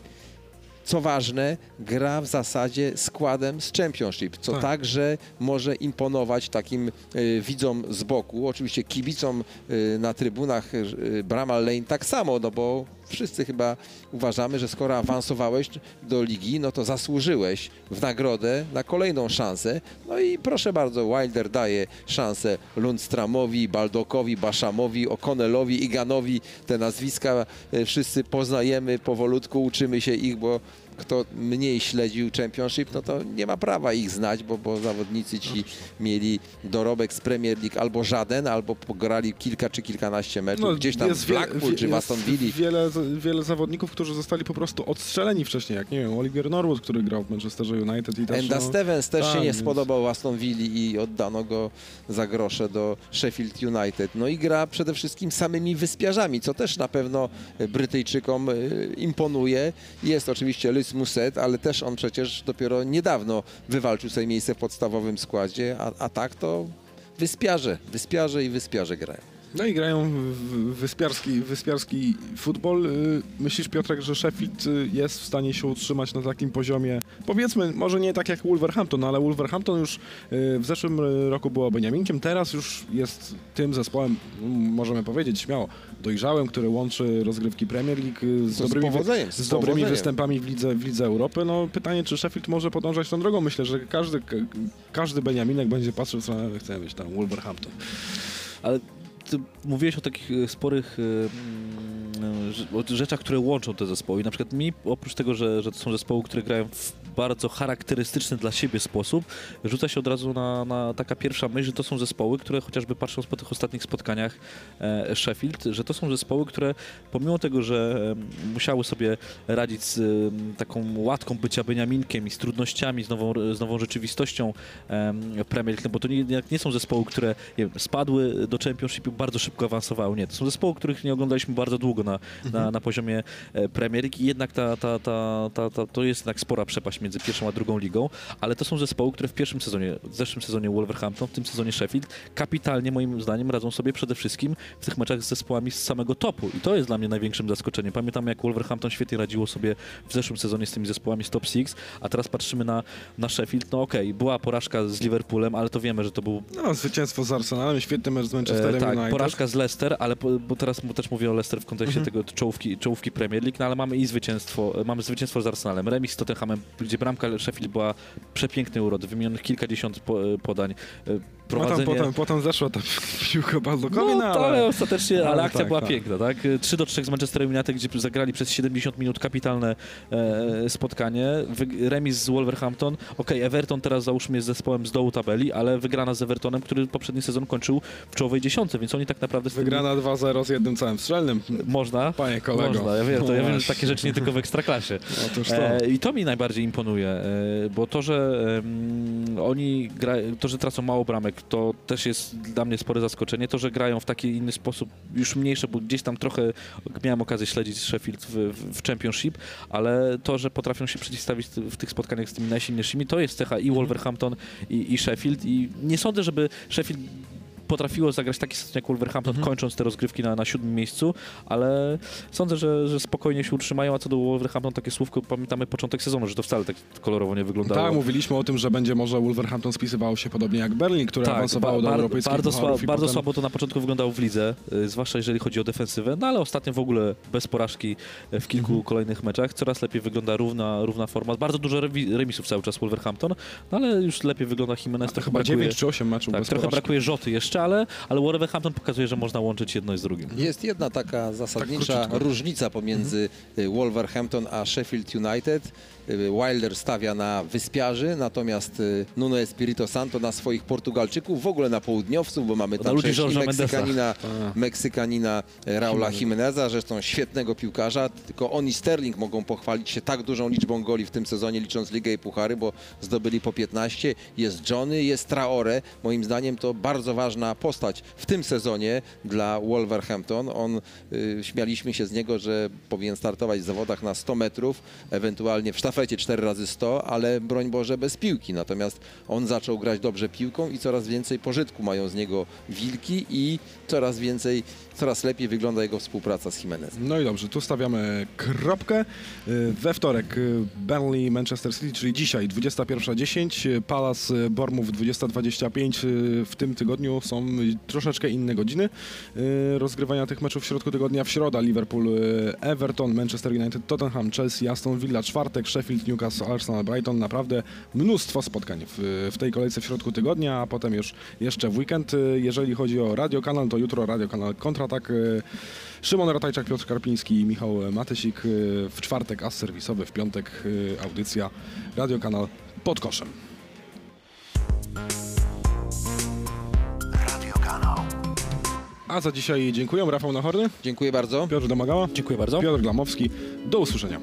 co ważne, gra w zasadzie składem z Championship, co Tak. także może imponować takim y, widzom z boku. Oczywiście kibicom y, na trybunach y, Bramall Lane tak samo, no bo wszyscy chyba uważamy, że skoro awansowałeś do ligi, no to zasłużyłeś w nagrodę na kolejną szansę. No i proszę bardzo, Wilder daje szansę Lundstramowi, Baldokowi, Baszamowi, O'Connellowi, Iganowi. Te nazwiska y, wszyscy poznajemy powolutku, uczymy się ich, bo kto mniej śledził Championship, no to nie ma prawa ich znać, bo, bo zawodnicy ci mieli dorobek z Premier League albo żaden, albo pograli kilka czy kilkanaście meczów gdzieś tam w Blackpool wie- czy w Aston Villa. Wiele, wiele zawodników, którzy zostali po prostu odstrzeleni wcześniej, jak nie wiem, Oliver Norwood, który grał w Manchesterze United i też Enda no, Stevens też się tak, nie więc- spodobał Aston Villa i oddano go za grosze do Sheffield United. No i gra przede wszystkim samymi wyspiarzami, co też na pewno Brytyjczykom y, imponuje. Jest oczywiście Lys Muset, ale też on przecież dopiero niedawno wywalczył sobie miejsce w podstawowym składzie, a, a tak to wyspiarze, wyspiarze i wyspiarze grają. No i grają wyspiarski, wyspiarski futbol. Y, Myślisz, Piotrek, że Sheffield y, jest w stanie się utrzymać na takim poziomie, powiedzmy, może nie tak jak Wolverhampton, ale Wolverhampton już y, w zeszłym roku było Beniaminkiem, teraz już jest tym zespołem, m, możemy powiedzieć śmiało, dojrzałym, który łączy rozgrywki Premier League z z dobrymi, powodzeniem, z z dobrymi powodzeniem. występami w lidze, w lidze Europy. No pytanie, czy Sheffield może podążać tą drogą? Myślę, że każdy, każdy Beniaminek będzie patrzył w stronę, chcę być tam Wolverhampton. Ale mówiłeś o takich e, sporych e, mm, o rzeczach, które łączą te zespoły. Na przykład mi, oprócz tego, że, że to są zespoły, które grają w bardzo charakterystyczny dla siebie sposób, rzuca się od razu na, na taka pierwsza myśl, że to są zespoły, które chociażby patrząc po tych ostatnich spotkaniach e, Sheffield, że to są zespoły, które pomimo tego, że e, musiały sobie radzić z e, taką łatką bycia Beniaminkiem i z trudnościami, z nową, z nową rzeczywistością em, Premier League, no bo to nie, nie są zespoły, które wiem, spadły do Championshipu, bardzo szybko awansowały. Nie, to są zespoły, których nie oglądaliśmy bardzo długo na, na, na poziomie e, Premier League i jednak ta, ta, ta, ta, ta, to jest jednak spora przepaść między pierwszą a drugą ligą, ale to są zespoły, które w pierwszym sezonie, w zeszłym sezonie Wolverhampton, w tym sezonie Sheffield, kapitalnie moim zdaniem radzą sobie przede wszystkim w tych meczach z zespołami z samego topu i to jest dla mnie największym zaskoczeniem. Pamiętam jak Wolverhampton świetnie radziło sobie w zeszłym sezonie z tymi zespołami z top 6, a teraz patrzymy na, na Sheffield, no okej, była porażka z Liverpoolem, ale to wiemy, że to był No, zwycięstwo z Arsenalem, świetny mecz z Manchesterem E, tak, United. porażka z Leicester, ale po, bo teraz mu też mówię o Leicester w kontekście Mhm. tego czołówki, czołówki Premier League, no ale mamy i zwycięstwo, e, mamy zwycięstwo z Arsenalem, remis z Tottenhamem, gdzie bramka Sheffield była przepiękny urod, wymienionych kilkadziesiąt po, e, podań, e, No prowadzenie... potem, potem zeszła ta piłka Baldokowi, No, to, ale ostatecznie, ale, ale akcja tak, była tak. piękna, tak? 3 do 3 z Manchester United, gdzie zagrali przez 70 minut kapitalne e, spotkanie. Remis z Wolverhampton. Okej, Everton teraz załóżmy jest zespołem z dołu tabeli, ale wygrana z Evertonem, który poprzedni sezon kończył w czołowej dziesiątce, więc oni tak naprawdę Wygrana 2-0 z jednym całym strzelnym. Można. Panie kolego. Można, ja wiem, to No ja wiem, że takie rzeczy nie tylko w ekstraklasie. Otóż to. E, I to mi najbardziej imponuje, e, bo to, że oni to, że tracą mało bramek, to też jest dla mnie spore zaskoczenie. To, że grają w taki inny sposób, już mniejsze, bo gdzieś tam trochę miałem okazję śledzić Sheffield w, w Championship, ale to, że potrafią się przeciwstawić w tych spotkaniach z tymi najsilniejszymi, to jest cecha i Wolverhampton i, i Sheffield i nie sądzę, żeby Sheffield potrafiło zagrać taki sezon jak Wolverhampton, kończąc te rozgrywki na, na siódmym miejscu, ale sądzę, że, że spokojnie się utrzymają, a co do Wolverhampton, takie słówko, pamiętamy początek sezonu, że to wcale tak kolorowo nie wyglądało. Tak, mówiliśmy o tym, że będzie może Wolverhampton spisywało się podobnie jak Berlin, które awansowało ba- do europejskich bardzo, sła, bardzo potem... słabo to na początku wyglądało w lidze, y, zwłaszcza jeżeli chodzi o defensywę, no ale ostatnio w ogóle bez porażki w kilku Mhm. kolejnych meczach. Coraz lepiej wygląda równa, równa forma. Bardzo dużo remisów cały czas Wolverhampton, no ale już lepiej wygląda Jimenez. To trochę chyba brakuje, 9 czy 8 meczów tak, bez trochę porażki. brakuje Rzoty jeszcze, ale, ale Wolverhampton pokazuje, że można łączyć jedno z drugim. Jest jedna taka zasadnicza króciutko. różnica pomiędzy y, Wolverhampton a Sheffield United. Y, Wilder stawia na wyspiarzy, natomiast y, Nuno Espirito Santo na swoich Portugalczyków, w ogóle na południowców, bo mamy tam ludzi przecież. Meksykanina, Meksykanina e, Raula Jimeneza, zresztą świetnego piłkarza. Tylko on i Sterling mogą pochwalić się tak dużą liczbą goli w tym sezonie, licząc Ligę i Puchary, bo zdobyli po 15. Jest Johnny, jest Traore. Moim zdaniem to bardzo ważna postać w tym sezonie dla Wolverhampton. On, y, śmialiśmy się z niego, że powinien startować w zawodach na 100 metrów, ewentualnie w sztafecie 4 razy 100, ale broń Boże bez piłki. Natomiast on zaczął grać dobrze piłką i coraz więcej pożytku mają z niego wilki i coraz więcej, coraz lepiej wygląda jego współpraca z Jimenezem. No i dobrze, tu stawiamy kropkę. Y, We wtorek y, Burnley Manchester City, czyli dzisiaj 21.10, y, Palace Bournemouth 20.25. y, W tym tygodniu są troszeczkę inne godziny rozgrywania tych meczów w środku tygodnia. W środę Liverpool, Everton, Manchester United, Tottenham, Chelsea, Aston Villa, czwartek, Sheffield, Newcastle, Arsenal, Brighton. Naprawdę mnóstwo spotkań w, w tej kolejce w środku tygodnia, a potem już jeszcze w weekend. Jeżeli chodzi o radiokanal, to jutro radiokanal Kontratak. Y, Szymon Ratajczak, Piotr Karpiński i Michał Matysik. y, W czwartek as serwisowy, w piątek y, audycja radiokanal pod koszem. A za dzisiaj dziękuję. Rafał Nachorny, Dziękuję bardzo. Piotr Domagała, Dziękuję bardzo. Piotr Glamowski. Do usłyszenia.